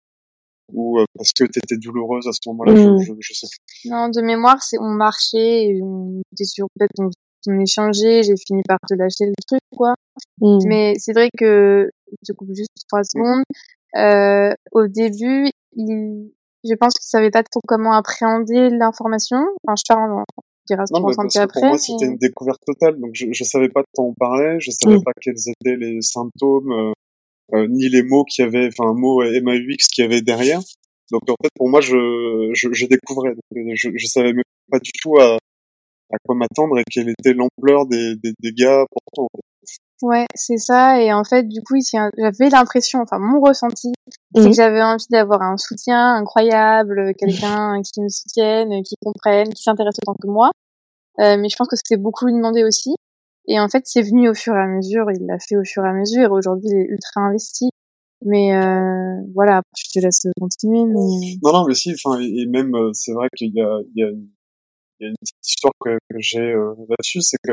ou euh, parce que t'étais douloureuse à ce moment-là. Mm. Je, je, je sais plus. non, de mémoire, c'est on marchait et on était sur peut-être on, on échangeait, j'ai fini par te lâcher le truc quoi. Mm. Mais c'est vrai que je coupe juste trois secondes. Euh, au début, il, je pense qu'il savait pas trop comment appréhender l'information. Enfin, je parle, on dira ce Non, qu'on mais ressentait parce que après. pour moi, c'était une découverte totale. Donc, je, je savais pas de quoi on parlait, je savais Mm. pas quels étaient les symptômes, euh, euh, ni les mots qu'il y avait, enfin, un mot MAUX qu'il y avait derrière. Donc, en fait, pour moi, je, je, je découvrais. Donc, euh, je, je savais même pas du tout à, à quoi m'attendre et quelle était l'ampleur des, des dégâts pourtant. Ouais, c'est ça. Et en fait, du coup, j'avais l'impression, enfin, mon ressenti, c'est Mhm. que j'avais envie d'avoir un soutien incroyable, quelqu'un qui me soutienne, qui comprenne, qui s'intéresse autant que moi. Euh, mais je pense que c'était beaucoup lui demander aussi. Et en fait, c'est venu au fur et à mesure. Il l'a fait au fur et à mesure. Aujourd'hui, il est ultra investi. Mais euh, voilà, je te laisse continuer. Mais Non, non, mais si, enfin, et même, euh, c'est vrai qu'il y a, il y a, une- il y a une petite histoire que, que j'ai euh, là-dessus, c'est que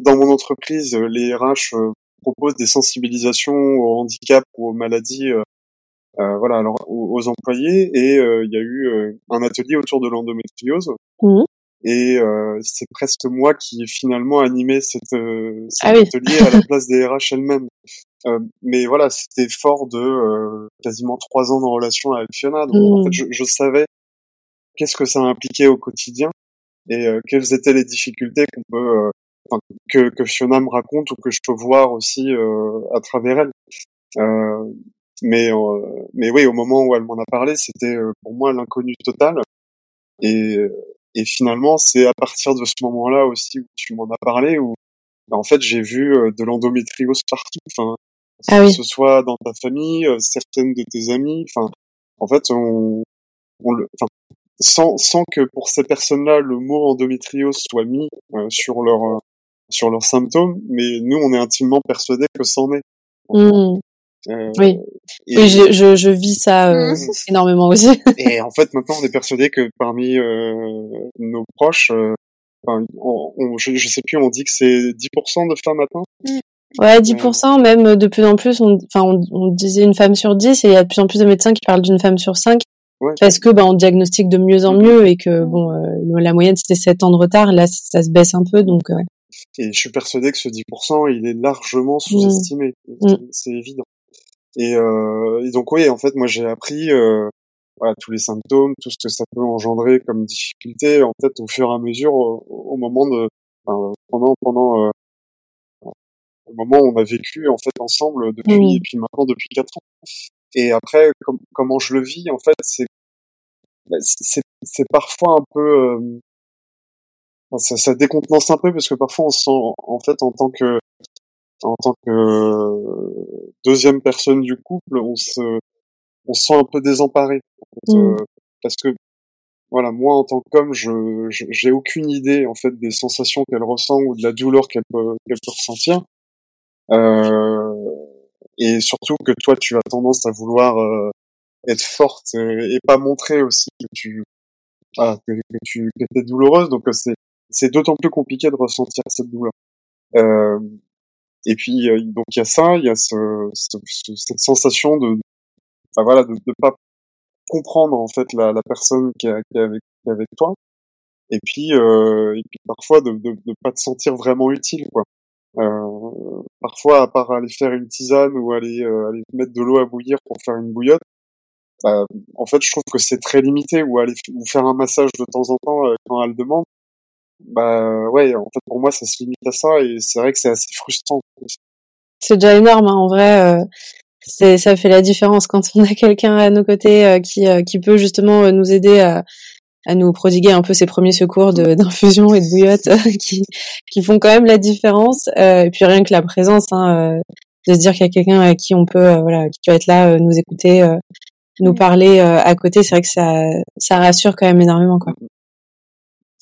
dans mon entreprise, euh, les RH euh, proposent des sensibilisations au handicap ou aux maladies, euh, euh, voilà, alors aux, aux employés, et euh, il y a eu euh, un atelier autour de l'endométriose, Mhm. et euh, c'est presque moi qui ai finalement animé cette, euh, cet Ah oui. atelier à la place des RH elles-mêmes. Euh, mais voilà, c'était fort de euh, quasiment trois ans de relation avec Fiona. Donc en fait, je, je savais qu'est-ce que ça impliquait au quotidien et euh, quelles étaient les difficultés qu'on peut, euh, que, que Fiona me raconte ou que je peux voir aussi euh, à travers elle. Euh, mais euh, mais oui, au moment où elle m'en a parlé, c'était pour moi l'inconnu total. Et, et finalement, c'est à partir de ce moment-là aussi où tu m'en as parlé où bah, en fait j'ai vu de l'endométriose partout. Enfin, Ah oui. que ce soit dans ta famille, certaines de tes amies. Enfin, en fait, on, on le, enfin, sans, sans que pour ces personnes-là le mot endométriose soit mis euh, sur leur euh, sur leurs symptômes, mais nous on est intimement persuadés que c'en est. Mm. Euh, Oui. Et, Oui, je, je, je vis ça euh, Mm. énormément aussi. et en fait maintenant on est persuadé que parmi euh, nos proches, euh, enfin, on, on- je, je sais plus, on dit que c'est 10% de femmes atteintes. Ouais, 10%, même de plus en plus, on, enfin, on, on disait une femme sur 10 et il y a de plus en plus de médecins qui parlent d'une femme sur 5 Ouais. parce que, bah, on diagnostique de mieux en Mhm. mieux et que, bon, euh, la moyenne c'était 7 ans de retard, là, ça se baisse un peu, donc, euh, ouais. Et je suis persuadé que ce 10%, il est largement sous-estimé. Mm. C'est évident. Et, euh, et donc oui, en fait, moi j'ai appris euh, voilà tous les symptômes, tout ce que ça peut engendrer comme difficulté, en fait, au fur et à mesure, au, au moment de, enfin, pendant pendant euh, le moment où on a vécu en fait ensemble depuis Oui. et puis maintenant depuis quatre ans. Et après, com- comment je le vis, en fait, c'est bah, c'est parfois un peu euh, ça, ça décontenance un peu parce que parfois on se sent en fait en tant que en tant que euh, deuxième personne du couple, on se on se sent un peu désemparé. En fait, Mm. euh, parce que voilà moi en tant qu'homme je j'ai aucune idée en fait des sensations qu'elle ressent ou de la douleur qu'elle peut qu'elle peut ressentir. Euh, et surtout que toi tu as tendance à vouloir euh, être forte et pas montrer aussi que tu voilà, que, que tu que t'es douloureuse. Donc euh, c'est c'est d'autant plus compliqué de ressentir cette douleur. Euh, et puis euh, donc il y a ça il y a ce, ce- ce- cette sensation de voilà de, de pas comprendre en fait la, la personne qui est, avec qui est avec toi. Et puis euh, et puis parfois de, de de pas te sentir vraiment utile quoi. Euh, parfois à part aller faire une tisane ou aller euh, aller mettre de l'eau à bouillir pour faire une bouillotte bah, en fait je trouve que c'est très limité. Ou aller ou faire un massage de temps en temps quand elle demande bah ouais en fait pour moi ça se limite à ça et c'est vrai que c'est assez frustrant C'est déjà énorme, hein, en vrai. euh, c'est, ça fait la différence quand on a quelqu'un à nos côtés euh, qui, euh, qui peut justement euh, nous aider à, à nous prodiguer un peu ses premiers secours d'infusion et de bouillotte euh, qui, qui font quand même la différence. Euh, et puis rien que la présence, hein, de se dire qu'il y a quelqu'un à qui on peut, voilà, qui peut être là, nous écouter, nous parler à côté, c'est vrai que ça, ça rassure quand même énormément, quoi.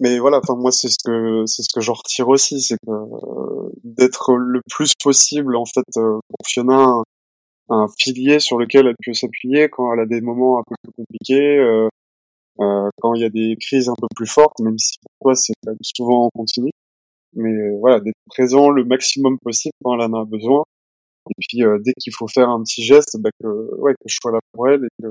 Mais voilà enfin moi c'est ce que c'est ce que j'en retire aussi c'est que euh, d'être le plus possible en fait euh, pour Fiona un, un pilier sur lequel elle peut s'appuyer quand elle a des moments un peu plus compliqués euh, euh, quand il y a des crises un peu plus fortes même si toi c'est souvent en continu. Mais euh, voilà d'être présent le maximum possible quand elle en a besoin. Et puis euh, dès qu'il faut faire un petit geste bah, que ouais que je sois là pour elle et que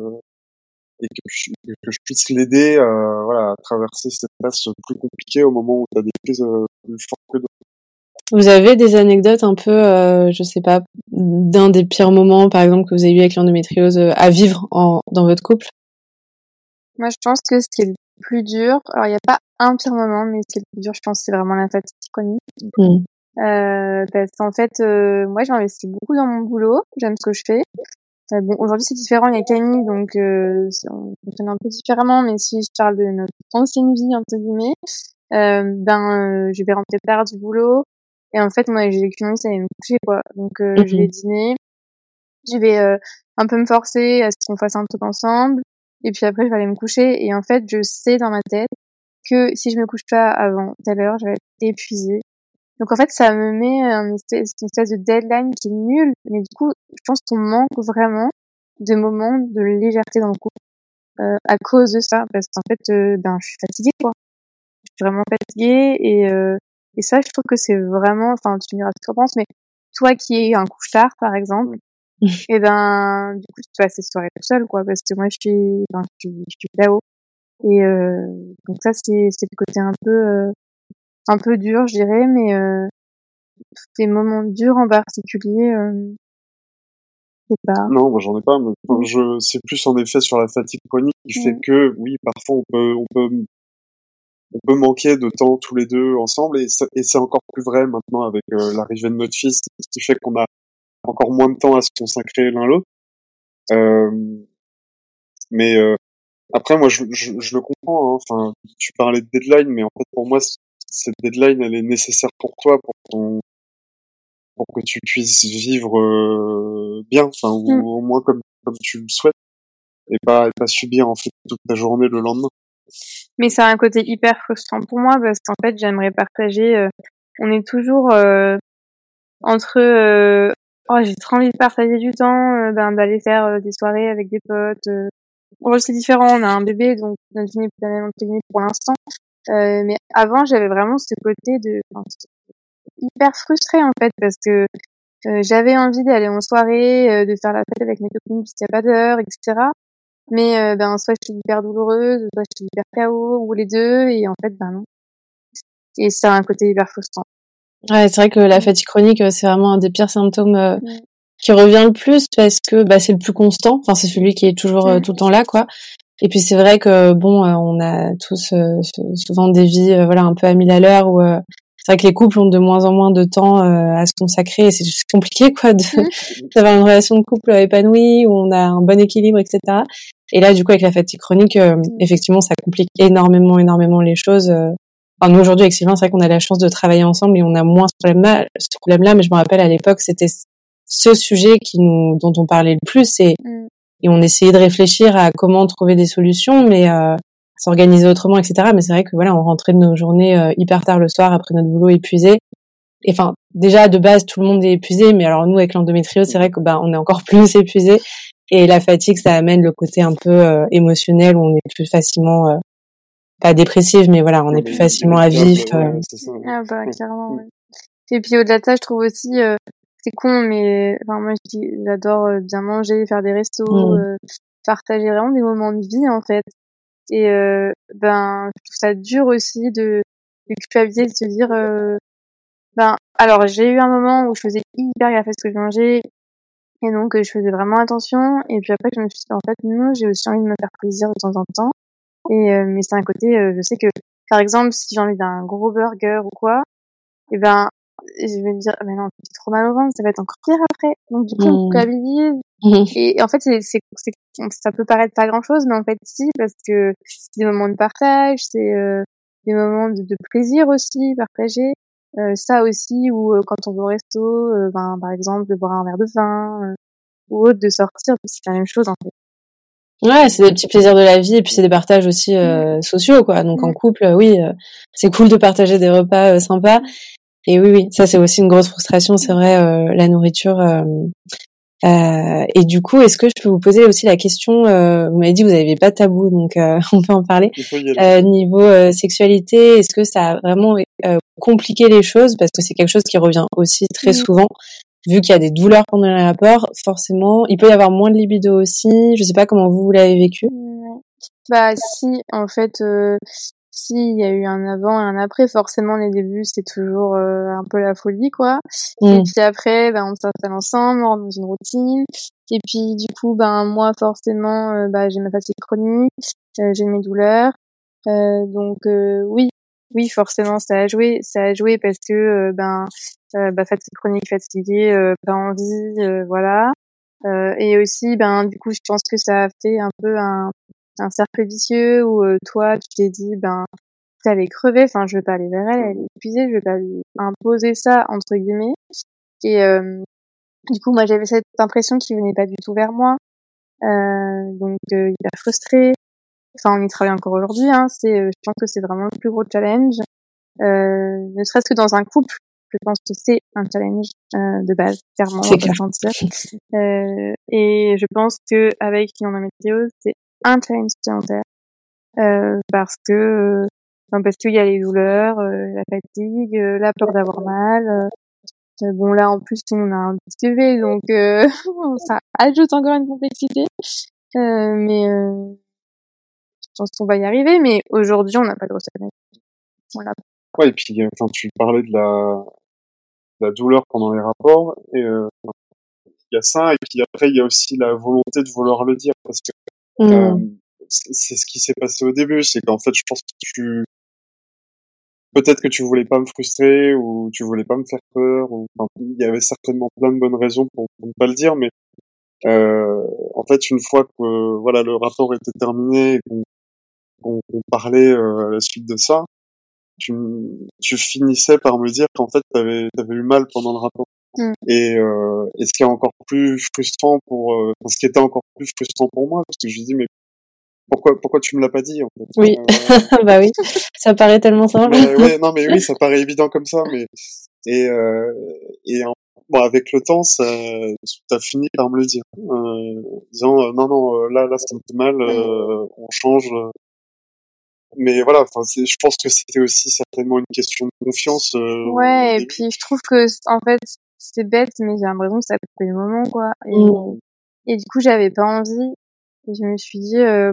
et que je, que je puisse l'aider euh, voilà à traverser cette passe plus compliquée au moment où tu as des crises euh, plus fortes que d'autres Vous avez des anecdotes un peu, euh, je sais pas, d'un des pires moments, par exemple, que vous avez eu avec l'endométriose euh, à vivre en, dans votre couple? Moi, je pense que ce qui est le plus dur, alors il n'y a pas un pire moment, mais ce qui est le plus dur, je pense, c'est vraiment la fatigue chronique. Mm. Euh, parce qu'en fait, euh, moi, j'ai investi beaucoup dans mon boulot, j'aime ce que je fais. Euh, bon, aujourd'hui, c'est différent, il y a Camille, donc euh, on fonctionne un peu différemment, mais si je parle de notre ancienne vie, entre guillemets, euh, ben, euh, je vais rentrer tard du boulot, et en fait, moi, j'ai qu'une envie, c'est d'aller me coucher, quoi. Donc, euh, je Mhm. vais dîner, je vais euh, un peu me forcer à ce qu'on fasse un truc ensemble, et puis après, je vais aller me coucher, et en fait, je sais dans ma tête que si je me couche pas avant telle heure, je vais être épuisée. Donc en fait, ça me met espèce, une espèce de deadline qui est nulle, mais du coup, je pense qu'on manque vraiment de moments de légèreté dans le couple euh, à cause de ça, parce qu'en fait, euh, ben, je suis fatiguée, quoi. Je suis vraiment fatiguée, et, euh, et ça, je trouve que c'est vraiment, enfin, tu me diras ce que tu en penses, mais toi qui es un couche-tard, par exemple, et ben, du coup, tu passes ces soirées tout seul, quoi, parce que moi, je suis, enfin, je suis, je suis là-haut. Et euh, donc ça, c'est c'est le côté un peu, euh, un peu dur, je dirais, mais euh, des moments durs en particulier, euh, c'est pas. non moi j'en ai pas mais je c'est plus en effet sur la fatigue chronique qui fait Mhm. que oui parfois on peut on peut on peut manquer de temps tous les deux ensemble et, c'est encore plus vrai maintenant avec euh, l'arrivée de notre fils ce qui fait qu'on a encore moins de temps à se consacrer l'un l'autre euh, mais euh, après moi je, je, je le comprends hein. enfin tu parlais de deadline mais en fait pour moi cette deadline elle est nécessaire pour toi pour ton pour que tu puisses vivre euh, bien enfin ou Mm. au moins comme comme tu le souhaites et pas et pas subir en fait toute ta journée le lendemain Mais ça a un côté hyper frustrant pour moi parce qu'en fait, j'aimerais partager. euh, on est toujours euh, entre. euh, oh, j'ai trop envie de partager du temps, euh, ben, d'aller faire euh, des soirées avec des potes. Euh. Bon, c'est différent. On a un bébé, donc même entre guillemets pour l'instant. Euh, mais avant, j'avais vraiment ce côté de enfin, hyper frustré en fait parce que euh, j'avais envie d'aller en soirée, euh, de faire la fête avec mes copines puisqu'il n'y a pas d'heure, etc. Mais euh, ben soit je suis hyper douloureuse, soit je suis hyper KO, ou les deux, et en fait ben non. Et ça a un côté hyper frustrant. Ouais, c'est vrai que la fatigue chronique, c'est vraiment un des pires symptômes euh, Ouais. qui revient le plus parce que bah, c'est le plus constant. Enfin, c'est celui qui est toujours euh, tout le temps là, quoi. Et puis c'est vrai que bon, euh, on a tous euh, souvent des vies, euh, voilà, un peu à mille à l'heure où euh, c'est vrai que les couples ont de moins en moins de temps euh, à se consacrer. et C'est juste compliqué, quoi, de d'avoir une relation de couple épanouie où on a un bon équilibre, etc. Et là, du coup, avec la fatigue chronique, euh, effectivement, ça complique énormément, énormément les choses. euh. Enfin, nous aujourd'hui, avec Sylvain, c'est vrai qu'on a la chance de travailler ensemble et on a moins ce problème-là. Ce problème-là, mais je me rappelle à l'époque, c'était ce sujet qui nous, dont on parlait le plus et, Mm. Et on essayait de réfléchir à comment trouver des solutions, mais euh, s'organiser autrement, etc. Mais c'est vrai que voilà, on rentrait de nos journées euh, hyper tard le soir après notre boulot épuisé. Et enfin, déjà de base, tout le monde est épuisé, mais alors nous, avec l'endométriose, c'est vrai que bah, on est encore plus épuisé. Et la fatigue, ça amène le côté un peu euh, émotionnel où on est plus facilement, euh, pas dépressif, mais voilà, on est plus facilement à vif. euh. Ouais, c'est ça. Ah bah clairement. Ouais. Et puis au-delà de ça, je trouve aussi euh, c'est con, mais enfin moi j'adore euh, bien manger, faire des restos, Mm. euh, partager vraiment des moments de vie en fait. Et euh, ben je trouve ça dur aussi de, de culpabiliser, de se dire euh, ben alors j'ai eu un moment où je faisais hyper gaffe à ce que je mangeais et donc euh, je faisais vraiment attention. Et puis après je me suis dit en fait non, j'ai aussi envie de me faire plaisir de temps en temps. Et euh, mais c'est un côté, euh, je sais que par exemple si j'ai envie d'un gros burger ou quoi, et ben je vais me dire mais non j'ai trop mal au ventre ça va être encore pire après donc du coup on Mm. culpabilise Mhm. et en fait c'est c'est ça peut paraître pas grand chose mais en fait si parce que c'est des moments de partage c'est euh, des moments de, de plaisir aussi partagés euh, ça aussi ou euh, quand on va au resto euh, ben par exemple de boire un verre de vin euh, ou autre de sortir c'est la même chose en fait Ouais, c'est des petits plaisirs de la vie et puis c'est des partages aussi euh, sociaux, quoi. Donc en couple, oui, euh, c'est cool de partager des repas euh, sympas. Et oui, oui, ça c'est aussi une grosse frustration, c'est vrai, euh, la nourriture. euh, euh, et du coup, est-ce que je peux vous poser aussi la question euh, Vous m'avez dit que vous n'aviez pas de tabou, donc euh, on peut en parler. Euh, niveau euh, sexualité, est-ce que ça a vraiment euh, compliqué les choses? Parce que c'est quelque chose qui revient aussi très Mm. souvent. Vu qu'il y a des douleurs pendant les rapports, forcément, il peut y avoir moins de libido aussi. Je sais pas comment vous, vous l'avez vécu. Bah si, en fait, euh, si il y a eu un avant et un après, forcément les débuts c'est toujours euh, un peu la folie quoi. Et Mm. puis après, ben on s'installe ensemble, on rentre dans une routine. Et puis du coup, ben moi forcément, euh, bah j'ai ma fatigue chronique, euh, j'ai mes douleurs. Euh, donc euh, oui, oui forcément ça a joué, ça a joué parce que ben euh, bah, fatigue chronique, fatiguée, euh, pas envie, euh, voilà. Euh, et aussi, ben du coup, je pense que ça a fait un peu un, un cercle vicieux où euh, toi, tu t'es dit, ben elle est crevée, enfin je vais pas aller vers elle, elle est épuisée, je vais pas lui imposer ça entre guillemets. Et euh, du coup, moi j'avais cette impression qu'il venait pas du tout vers moi, euh, donc euh, hyper frustrée. Enfin, on y travaille encore aujourd'hui. Hein, c'est, euh, je pense que c'est vraiment le plus gros challenge. Euh, ne serait-ce que dans un couple, je pense que c'est un challenge euh, de base, clairement, on C'est va pas se mentir. Euh, et je pense que avec une endométriose, c'est un challenge euh, parce que euh, non, parce qu'il y a les douleurs, euh, la fatigue, euh, la peur d'avoir mal. euh, euh, bon là en plus on a un petit bébé donc euh, ça ajoute encore une complexité. Euh, mais euh, je pense qu'on va y arriver. Mais aujourd'hui on n'a pas de grosse l'a Ouais, et puis, euh, enfin, tu parlais de la, la douleur pendant les rapports, et euh, il y a ça, et puis après, il y a aussi la volonté de vouloir le dire, Mm. euh, c'est ce qui s'est passé au début, c'est qu'en fait, je pense que tu, peut-être que tu voulais pas me frustrer, ou tu voulais pas me faire peur, ou, enfin, il y avait certainement plein de bonnes raisons pour, ne pas le dire, mais euh, en fait, une fois que voilà le rapport était terminé, et qu'on parlait euh, à la suite de ça, tu, tu finissais par me dire qu'en fait, t'avais avais eu mal pendant le rapport. Mm. Et, euh, et ce qui est encore plus frustrant pour, euh, ce qui était encore plus frustrant pour moi, parce que je lui dis mais pourquoi pourquoi tu me l'as pas dit en fait? Oui. Euh, bah oui, ça paraît tellement simple. mais ouais, non mais oui, ça paraît évident comme ça, mais et euh, et en- bon avec le temps, ça t'as fini par me le dire, euh, disant euh, non non là là ça me fait mal, euh, on change. Mais voilà, enfin je pense que c'était aussi certainement une question de confiance. euh, Ouais, et puis je trouve que en fait c'est bête, mais j'ai l'impression que ça a coupé le moment quoi. Et, Mm. et du coup j'avais pas envie. Et je me suis dit, euh,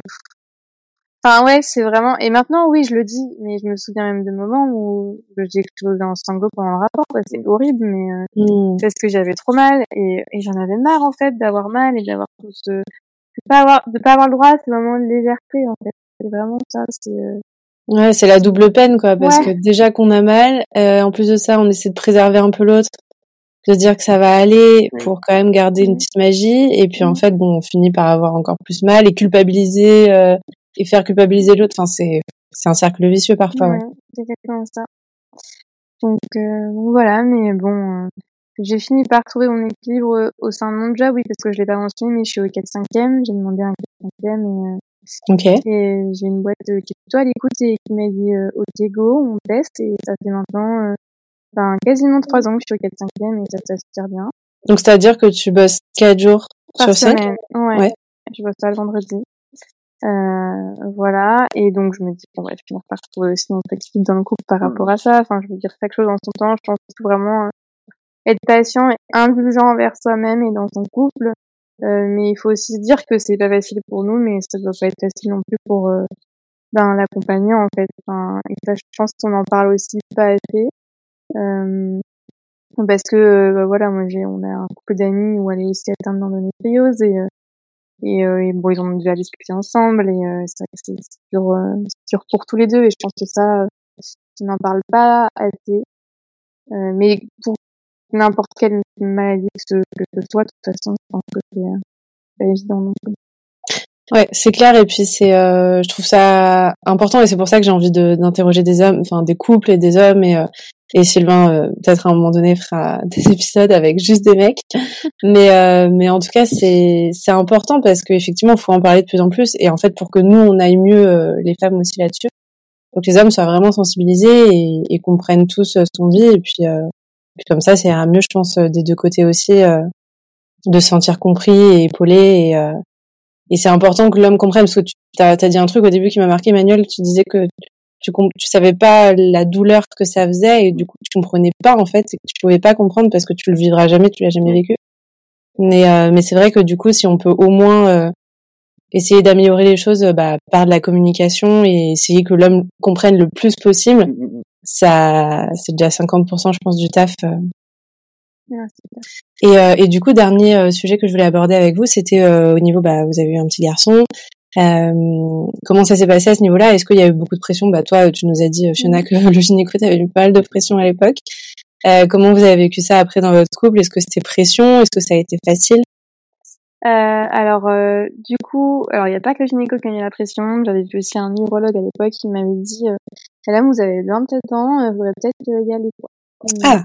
Enfin ouais, c'est vraiment. Et maintenant, oui, je le dis, mais je me souviens même de moments où j'ai explosé en sanglots pendant le rapport. quoi. C'est horrible, mais euh, Hmm. parce que j'avais trop mal et, et j'en avais marre en fait d'avoir mal et d'avoir tout ce de pas avoir de pas avoir le droit à ce moment de légèreté en fait. C'est vraiment ça. C'est euh, Ouais, c'est la double peine, quoi, parce Ouais. que déjà qu'on a mal, euh, en plus de ça, on essaie de préserver un peu l'autre, de se dire que ça va aller pour quand même garder une Mhm. petite magie, et puis en Mhm. fait, bon, on finit par avoir encore plus mal et culpabiliser euh, et faire culpabiliser l'autre. Enfin, c'est c'est un cercle vicieux parfois. Ouais. ouais, c'est exactement ça. Donc, euh, voilà, mais bon, euh, j'ai fini par trouver mon équilibre euh, au sein de mon job, oui, parce que je l'ai pas mentionné, mais je suis au 4-5e, j'ai demandé un 4-5e et, euh, Ok. et j'ai une boîte qui est plutôt à l'écoute et qui m'a dit euh, ok go, on teste et ça fait maintenant euh, ben, quasiment trois ans que je suis au 4-5e et ça se passe super bien. Donc c'est-à-dire que tu bosses quatre jours Par sur cinq. semaine, ouais. Ouais. Je bosse ça le vendredi. Euh, voilà. Et donc, je me dis, bon, on va finir par trouver aussi notre équilibre dans le couple par rapport à ça. Enfin, je veux dire, chaque chose en son temps. Je pense vraiment euh, être patient et indulgent envers soi-même et dans son couple. Euh, mais il faut aussi se dire que c'est pas facile pour nous, mais ça doit pas être facile non plus pour euh, ben, l'accompagner, en fait. Enfin, et ça, je pense qu'on en parle aussi pas assez. Euh, parce que, euh, bah, voilà, moi, j'ai, on a un couple d'amis où elle est aussi atteinte d'endométriose et, euh, et, euh, et bon, ils ont déjà discuté ensemble et euh, c'est c'est dur, euh, dur pour tous les deux et je pense que ça, on n'en parle pas assez. Mais pour n'importe quelle maladie que ce, que soit, de toute façon, je pense que c'est pas évident non plus. Ouais, c'est clair. Et puis c'est, je trouve ça important et c'est pour ça que j'ai envie de- d'interroger des hommes, enfin des couples et des hommes et et Sylvain euh, peut-être à un moment donné fera des épisodes avec juste des mecs. Mais euh, mais en tout cas c'est c'est important parce qu'effectivement il faut en parler de plus en plus et en fait pour que nous on aille mieux euh, les femmes aussi là-dessus. Faut que les hommes soient vraiment sensibilisés et, et comprennent tous euh, qu'on vit et puis euh, puis comme ça ça ira mieux je pense euh, des deux côtés aussi euh, de se sentir compris et épaulé et euh, et c'est important que l'homme comprenne, parce que tu as, dit un truc au début qui m'a marqué, Emmanuel, tu disais que tu, tu savais pas la douleur que ça faisait, et du coup, tu comprenais pas, en fait, tu pouvais pas comprendre parce que tu le vivras jamais, tu l'as jamais vécu. Mais, euh, mais c'est vrai que du coup, si on peut au moins euh, essayer d'améliorer les choses bah, par de la communication et essayer que l'homme comprenne le plus possible, ça, c'est déjà 50%, je pense, du taf. euh, et, euh, et du coup, dernier euh, sujet que je voulais aborder avec vous, c'était euh, au niveau, bah, vous avez eu un petit garçon. Euh, comment ça s'est passé à ce niveau-là? Est-ce qu'il y a eu beaucoup de pression? Bah toi, tu nous as dit, euh, Fiona, que le gynéco t'avais eu pas mal de pression à l'époque. Euh, comment vous avez vécu ça après dans votre couple? Est-ce que c'était pression? Est-ce que ça a été facile? Euh, alors, euh, du coup, alors il n'y a pas que le gynéco qui a mis la pression. J'avais vu aussi un urologue à l'époque qui m'avait dit, euh, Madame, vous avez 27 ans, vous pourrez peut-être y aller. Quoi. Ah,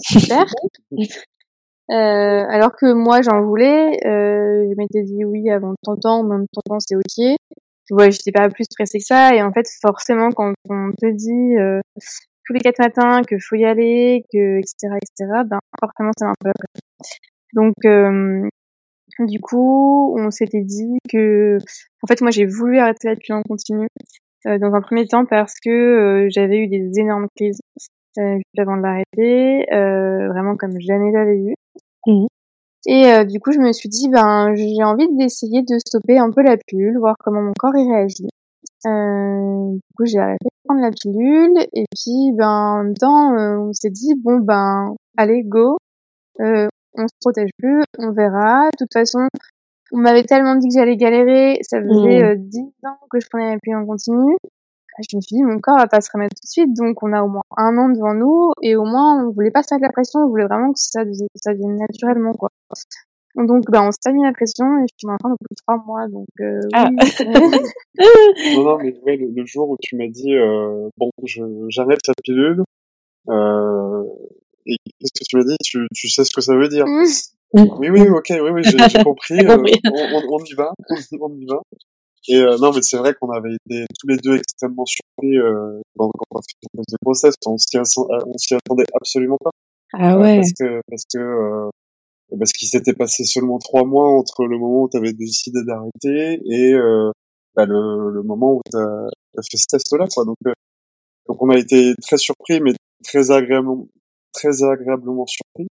super. Euh, alors que moi, j'en voulais. Euh, je m'étais dit oui avant 30 ans, même 30 ans, c'est ok. Ouais, j'étais pas plus stressée que ça. Et en fait, forcément, quand on te dit euh, tous les quatre matins que faut y aller, que etc. etc. Ben forcément, c'est un peu. Donc euh, du coup, on s'était dit que, en fait, moi, j'ai voulu arrêter la pilule en continu euh, dans un premier temps parce que euh, j'avais eu des énormes crises euh, juste avant de l'arrêter, euh, vraiment comme jamais j'avais eu. Mhm. Et euh, du coup, je me suis dit, ben, j'ai envie d'essayer de stopper un peu la pilule, voir comment mon corps y réagit. Euh, du coup, j'ai arrêté de prendre la pilule et puis, ben, en même temps, euh, on s'est dit, bon, ben, allez, go. Euh, on se protège plus, on verra. De toute façon, on m'avait tellement dit que j'allais galérer, ça faisait euh, 10 ans que je prenais la pilule en continu. Je me suis dit, mon corps va pas se remettre tout de suite, donc on a au moins un an devant nous, et au moins, on voulait pas se mettre la pression, on voulait vraiment que ça, devienne- ça vienne naturellement, quoi. Donc, ben, on s'est mis la pression, et je suis en train de plus de trois mois, donc, euh, Ah. oui. Non, non, mais ouais, le, le jour où tu m'as dit, euh, bon, je, j'arrête la pilule, euh, et qu'est-ce que tu m'as dit? Tu, tu sais ce que ça veut dire? Oui, oui, ok, oui, oui, j'ai, j'ai compris. Euh, on, on y va, on y va. Et euh, non, mais c'est vrai qu'on avait été tous les deux extrêmement surpris euh, quand, quand on a fait test de grossesse. On s'y, atten- euh, on s'y attendait absolument pas. Ah Euh, ouais. parce que parce que euh, parce qu'il s'était passé seulement trois mois entre le moment où tu avais décidé d'arrêter et euh, bah, le, le moment où tu as, fait ce test-là. Quoi. Donc, euh, donc on a été très surpris, mais très agréablement, très agréablement surpris.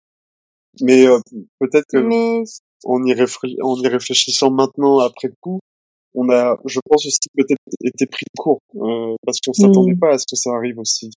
Mais euh, peut-être que Mais, en y réfléchissant maintenant après coup, on a, je pense aussi peut-être été pris de court euh, parce qu'on s'attendait pas à ce que ça arrive aussi.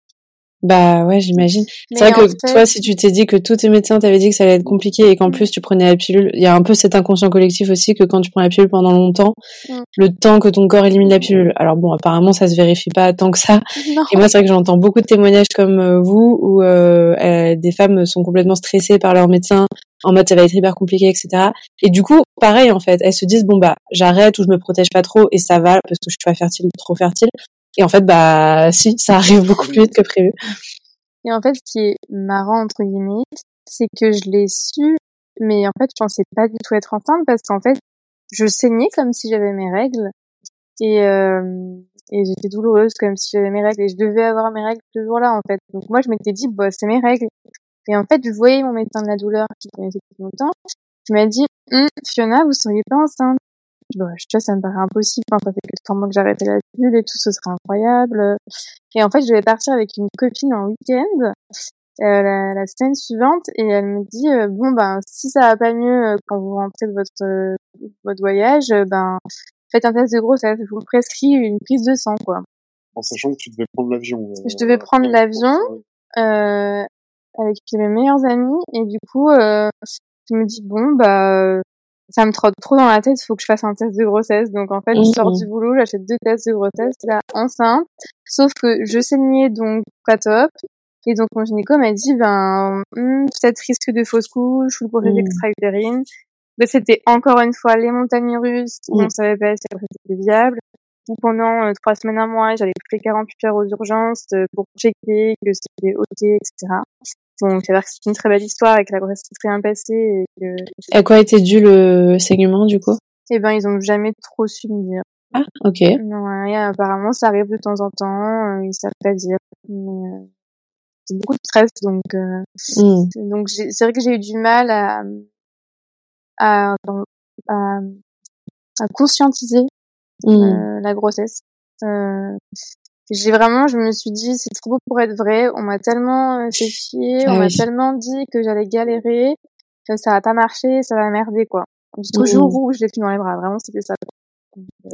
Bah ouais, j'imagine. C'est vrai que fait- toi, si tu t'es dit que tous tes médecins t'avaient dit que ça allait être compliqué et qu'en plus tu prenais la pilule, il y a un peu cet inconscient collectif aussi que quand tu prends la pilule pendant longtemps, Mm. le temps que ton corps élimine la pilule. Alors bon, apparemment ça se vérifie pas tant que ça. Non. Et moi, c'est vrai que j'entends beaucoup de témoignages comme euh, vous où euh, euh, des femmes sont complètement stressées par leur médecin en mode ça va être hyper compliqué, etc. Et du coup, pareil en fait, elles se disent bon bah j'arrête ou je me protège pas trop et ça va parce que je suis pas fertile, trop fertile. Et en fait, bah si, ça arrive beaucoup plus vite que prévu. Et en fait, ce qui est marrant, entre guillemets, c'est que je l'ai su, mais en fait, je pensais pas du tout être enceinte parce qu'en fait, je saignais comme si j'avais mes règles et, euh, et j'étais douloureuse comme si j'avais mes règles et je devais avoir mes règles ce jour-là, en fait. Donc moi, je m'étais dit, bah, c'est mes règles. Et en fait, je voyais mon médecin de la douleur qui connaissait depuis longtemps, qui m'a dit, Hum, Fiona, vous seriez pas enceinte. Bah, je tu vois, ça me paraît impossible. Enfin, ça fait que trois mois que j'ai arrêté la pilule et tout, ce serait incroyable. Et en fait, je devais partir avec une copine en week-end euh, la, la semaine suivante et elle me dit euh, bon ben si ça va pas mieux euh, quand vous rentrez de votre euh, votre voyage, ben faites un test de grossesse. Je vous prescris une prise de sang quoi. En sachant que tu devais prendre l'avion. Je devais prendre l'avion. Euh, avec mes meilleurs amis et du coup euh, je me dis bon bah ça me trotte trop dans la tête, il faut que je fasse un test de grossesse. Donc en fait, je sors Mhm. du boulot, j'achète deux tests de grossesse, là enceinte. Sauf que je saignais donc pas top. Et donc mon gynéco m'a dit ben hmm, peut-être risque de fausse couche ou de grossesse Mhm. extra-utérine. Mais c'était encore une fois les montagnes russes, Mhm. on savait pas si la grossesse était viable. Pendant euh, trois semaines, un mois, j'allais toutes les 48 heures aux urgences euh, pour checker que c'était ok, etc. Donc, c'est-à-dire que c'est une très belle histoire et que la grossesse s'est très bien passée et que, À quoi était dû le saignement du coup? Eh ben, ils ont jamais trop su me dire. Ah, ok. Ouais, apparemment, ça arrive de temps en temps, euh, ils savent pas dire. Mais, euh, c'est beaucoup de stress, donc, euh, Hmm. donc j'ai- c'est vrai que j'ai eu du mal à, à, à, à conscientiser Hmm. euh, la grossesse. Euh, j'ai vraiment, je me suis dit, c'est trop beau pour être vrai. On m'a tellement euh, fait chier, Ah on m'a tellement dit que j'allais galérer, que ça va pas marcher, ça va merder, quoi. Jusqu'au Mhm. jour où je l'ai pris dans les bras. Vraiment, c'était ça.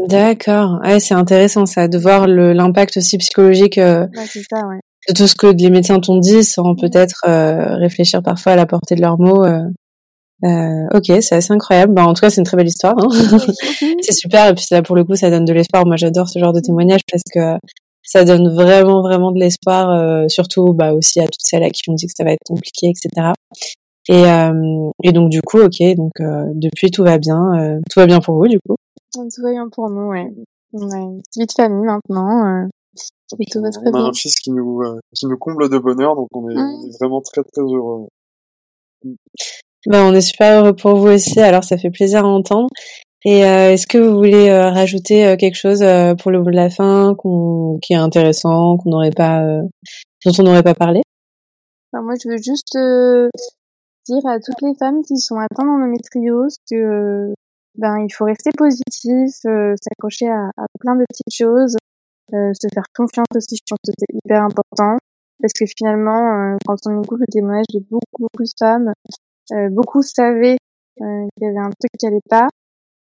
D'accord. Ouais, c'est intéressant ça, de voir l'impact aussi psychologique euh, Ouais, c'est ça, ouais. de tout ce que les médecins t'ont dit sans peut-être euh, réfléchir parfois à la portée de leurs mots. euh. Euh, ok, c'est assez incroyable. Bah, en tout cas, c'est une très belle histoire. hein. c'est super. Et puis là, pour le coup, ça donne de l'espoir. Moi, j'adore ce genre de témoignage parce que ça donne vraiment, vraiment de l'espoir, euh, surtout bah, aussi à toutes celles à qui on dit que ça va être compliqué, etc. Et, euh, et donc, du coup, ok, donc euh, depuis, tout va bien. euh, tout va bien pour vous, du coup. Tout va bien pour nous, ouais. On a une petite vie de famille maintenant. Euh, et tout va très on a bien. un fils qui nous euh, qui nous comble de bonheur, donc on est, Mm. on est vraiment très très heureux. Ben, on est super heureux pour vous aussi, alors ça fait plaisir à entendre. Et euh, est-ce que vous voulez euh, rajouter euh, quelque chose euh, pour le bout de la fin qu'on, qui est intéressant, qu'on n'aurait pas, euh, dont on n'aurait pas parlé? Moi, je veux juste euh, dire à toutes les femmes qui sont atteintes d'endométriose que ben il faut rester positif, s'accrocher à, à plein de petites choses, se faire confiance aussi. Je pense que c'est hyper important parce que finalement, quand on écoute le témoignage de beaucoup beaucoup de femmes, beaucoup savaient qu'il y avait un truc qui allait pas.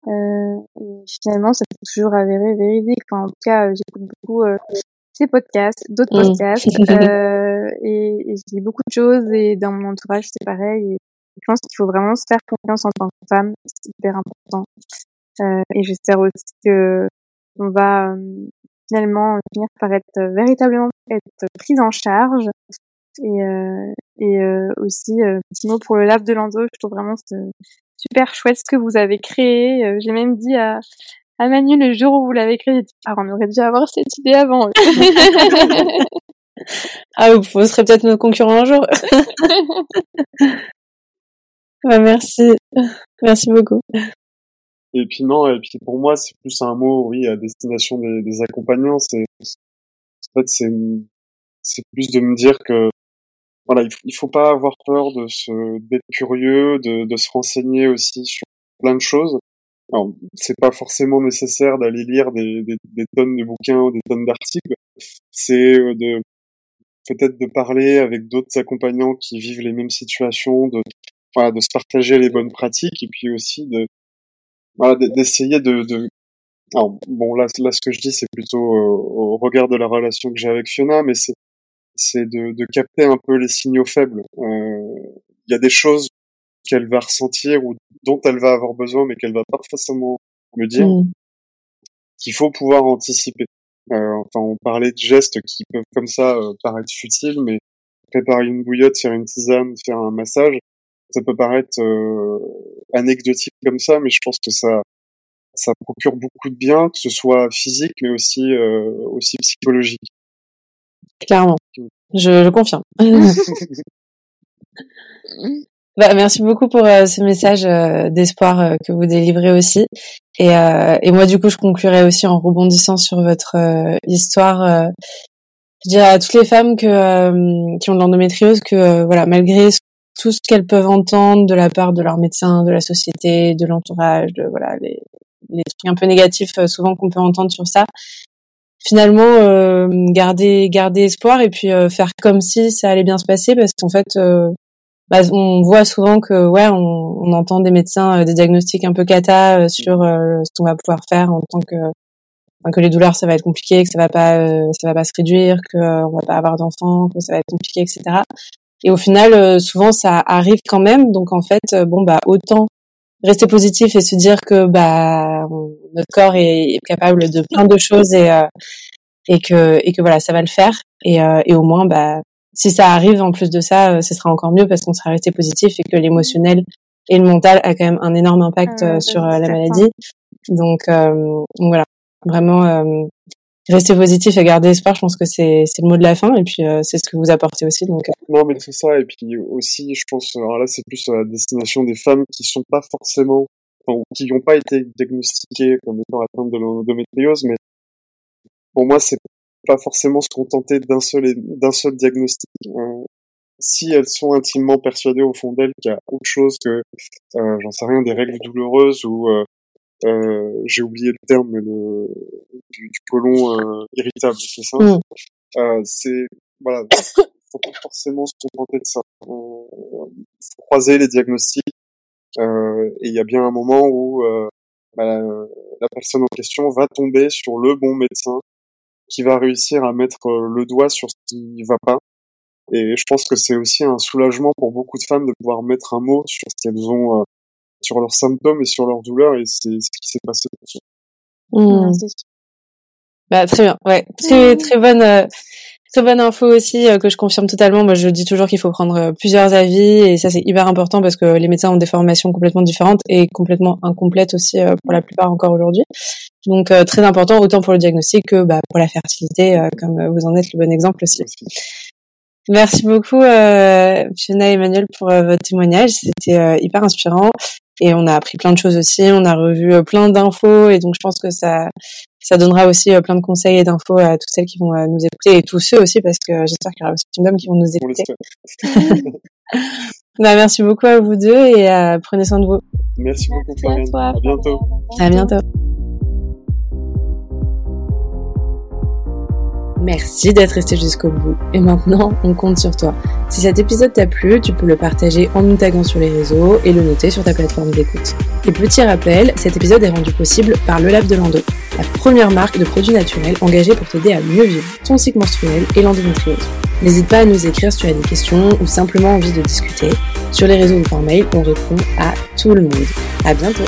Euh, et finalement, ça s'est toujours avéré véridique. Enfin, en tout cas, euh, j'écoute beaucoup euh, ces podcasts, d'autres podcasts, euh, et, et je lis beaucoup de choses. Et dans mon entourage, c'est pareil. Et je pense qu'il faut vraiment se faire confiance en tant que femme. C'est hyper important. Euh, et j'espère aussi que on va euh, finalement finir par être euh, véritablement être prise en charge. Et, euh, et euh, aussi, euh, petit mot pour le lab de l'endo, je trouve vraiment ce- super chouette ce que vous avez créé. Euh, J'ai même dit à, à Manu le jour où vous l'avez créé, j'ai dit, ah, on aurait dû avoir cette idée avant. Ah, vous, vous serez peut-être nos concurrents un jour. Bah, merci, merci beaucoup. Et puis non, et puis pour moi, c'est plus un mot, oui, à destination des, des accompagnants. C'est, en fait, c'est, c'est plus de me dire que, voilà, il faut, pas avoir peur de se, d'être curieux, de, de se renseigner aussi sur plein de choses. Alors, c'est pas forcément nécessaire d'aller lire des, des, des tonnes de bouquins ou des tonnes d'articles. C'est euh, de, peut-être de parler avec d'autres accompagnants qui vivent les mêmes situations, de, voilà, de se partager les bonnes pratiques et puis aussi de, voilà, d'essayer de, de, Alors, bon, là, là, ce que je dis, c'est plutôt au regard de la relation que j'ai avec Fiona, mais c'est c'est de, de, capter un peu les signaux faibles. Il y a des choses qu'elle va ressentir ou dont elle va avoir besoin, mais qu'elle va pas forcément me dire, mmh. qu'il faut pouvoir anticiper. Euh, enfin, on parlait de gestes qui peuvent comme ça euh, paraître futiles, mais préparer une bouillotte, faire une tisane, faire un massage, ça peut paraître euh, anecdotique comme ça, mais je pense que ça ça procure beaucoup de bien, que ce soit physique, mais aussi euh, aussi psychologique. Clairement, je, je confirme. Bah, merci beaucoup pour euh, ce message euh, d'espoir euh, que vous délivrez aussi. Et, et, moi, du coup, je conclurai aussi en rebondissant sur votre histoire. je dirais à toutes les femmes que, qui ont de l'endométriose que, voilà, malgré tout ce qu'elles peuvent entendre de la part de leur médecin, de la société, de l'entourage, de voilà les, les trucs un peu négatifs souvent qu'on peut entendre sur ça, finalement garder garder espoir et puis faire comme si ça allait bien se passer parce qu'en fait bah, on voit souvent que ouais, on, on entend des médecins euh, des diagnostics un peu cata euh, sur euh, ce qu'on va pouvoir faire en tant que enfin, que les douleurs ça va être compliqué, que ça va pas ça va pas se réduire, que on va pas avoir d'enfants, que ça va être compliqué, etc. Et au final, souvent ça arrive quand même. Donc en fait, bon bah autant rester positif et se dire que bah notre corps est, capable de plein de choses et et que et que voilà ça va le faire. Et, et au moins bah si ça arrive en plus de ça, euh, ce sera encore mieux parce qu'on sera resté positif et que l'émotionnel et le mental a quand même un énorme impact euh, sur euh, la maladie. Donc, voilà, vraiment rester positif et garder espoir. Je pense que c'est le mot de la fin et puis c'est ce que vous apportez aussi. Donc non, mais c'est ça et puis aussi, je pense alors là c'est plus à la destination des femmes qui sont pas forcément enfin, qui n'ont pas été diagnostiquées comme étant atteintes de l'endométriose, mais pour moi c'est pas forcément se contenter d'un seul d'un seul diagnostic. Euh, si elles sont intimement persuadées au fond d'elles qu'il y a autre chose que, euh, j'en sais rien, des règles douloureuses ou euh, euh j'ai oublié le terme mais le du, du côlon euh, irritable, c'est ça? Mm. Euh, c'est voilà, faut pas forcément se contenter de ça. faut croiser les diagnostics et il y a bien un moment où bah, la personne en question va tomber sur le bon médecin qui va réussir à mettre euh, le doigt sur ce qui va pas. Et je pense que c'est aussi un soulagement pour beaucoup de femmes de pouvoir mettre un mot sur ce qu'elles ont, euh, sur leurs symptômes et sur leurs douleurs, et c'est ce qui s'est passé pour mmh. Bah, très bien, ouais, très très bonne, euh, très bonne info aussi que je confirme totalement. Moi, je dis toujours qu'il faut prendre plusieurs avis, et ça c'est hyper important parce que les médecins ont des formations complètement différentes et complètement incomplètes aussi pour la plupart encore aujourd'hui. Donc euh, très important autant pour le diagnostic que bah, pour la fertilité, euh, comme vous en êtes le bon exemple aussi. Merci beaucoup euh, Fiona et Emmanuel pour euh, votre témoignage, c'était hyper inspirant et on a appris plein de choses aussi, on a revu plein d'infos et donc je pense que ça ça donnera aussi plein de conseils et d'infos à toutes celles qui vont nous écouter et tous ceux aussi parce que j'espère qu'il y aura aussi une dame qui vont nous écouter. bah, merci beaucoup à vous deux et prenez soin de vous. Merci, beaucoup. À, à bientôt. À bientôt. Merci d'être resté jusqu'au bout. Et maintenant, on compte sur toi. Si cet épisode t'a plu, tu peux le partager en nous taguant sur les réseaux et le noter sur ta plateforme d'écoute. Et petit rappel, cet épisode est rendu possible par Le Lab de Lando, la première marque de produits naturels engagée pour t'aider à mieux vivre ton cycle menstruel et l'endométriose. N'hésite pas à nous écrire si tu as des questions ou simplement envie de discuter. Sur les réseaux ou par mail, on répond à tout le monde. À bientôt!